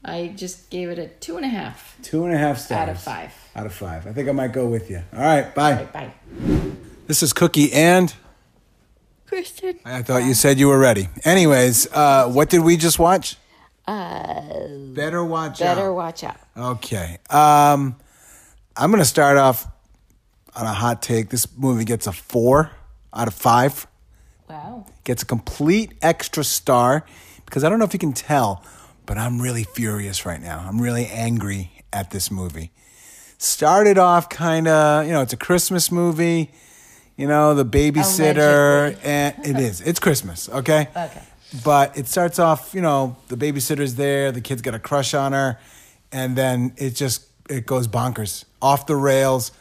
I just gave it a two and a half Two and a half stars. out of five. Out of five. I think I might go with you. All right. Bye. Bye bye. This is Cookie and. Kristin. I thought you said you were ready. Anyways, uh, what did we just watch? Uh, Better watch Better out. Better watch out. Okay. Um, I'm going to start off on a hot take. This movie gets a four out of five. Wow. Gets a complete extra star because I don't know if you can tell, but I'm really furious right now. I'm really angry at this movie. Started off kind of, you know, it's a Christmas movie. You know, the babysitter, Allegedly. and it is. It's Christmas, okay? Okay. But it starts off, you know, the babysitter's there, the kid's got a crush on her, and then it just it goes bonkers, off the rails,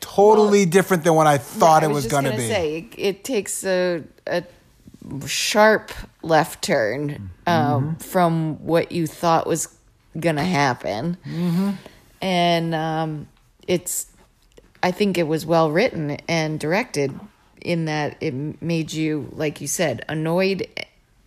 totally different than what I thought I it was, going to gonna be. Say it, it takes a a sharp left turn um, Mm-hmm. from what you thought was gonna happen, Mm-hmm. and um, it's. I think it was well written and directed in that it made you, like you said, annoyed,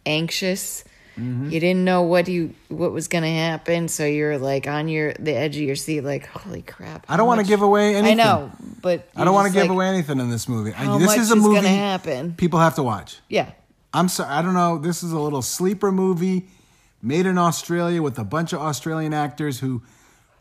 anxious. Mm-hmm. You didn't know what you what was gonna happen, so you're like on your the edge of your seat, like holy crap. I don't want to give away anything. I know, but I don't want to give like, away anything in this movie. How this much is a movie gonna happen? people have to watch. Yeah, I'm sorry, I don't know. This is a little sleeper movie made in Australia with a bunch of Australian actors who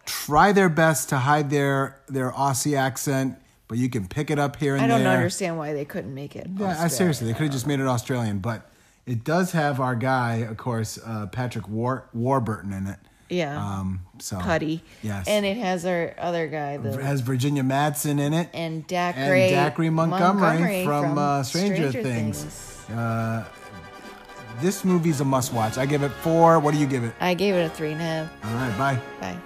try their best to hide their their Aussie accent, but you can pick it up here and I don't there. understand why they couldn't make it. Yeah, I, seriously, they could have just made it Australian, but it does have our guy, of course, uh, Patrick War- Warburton in it. Yeah, Um, so Puddy. Yes, and it has our other guy, it has Virginia Madsen in it. and Dacre, and Dacre Montgomery, from, from uh, Stranger, Things. Uh, this movie's a must watch. I give it four. What do you give it? I gave it a three and a half. All right, bye. Bye.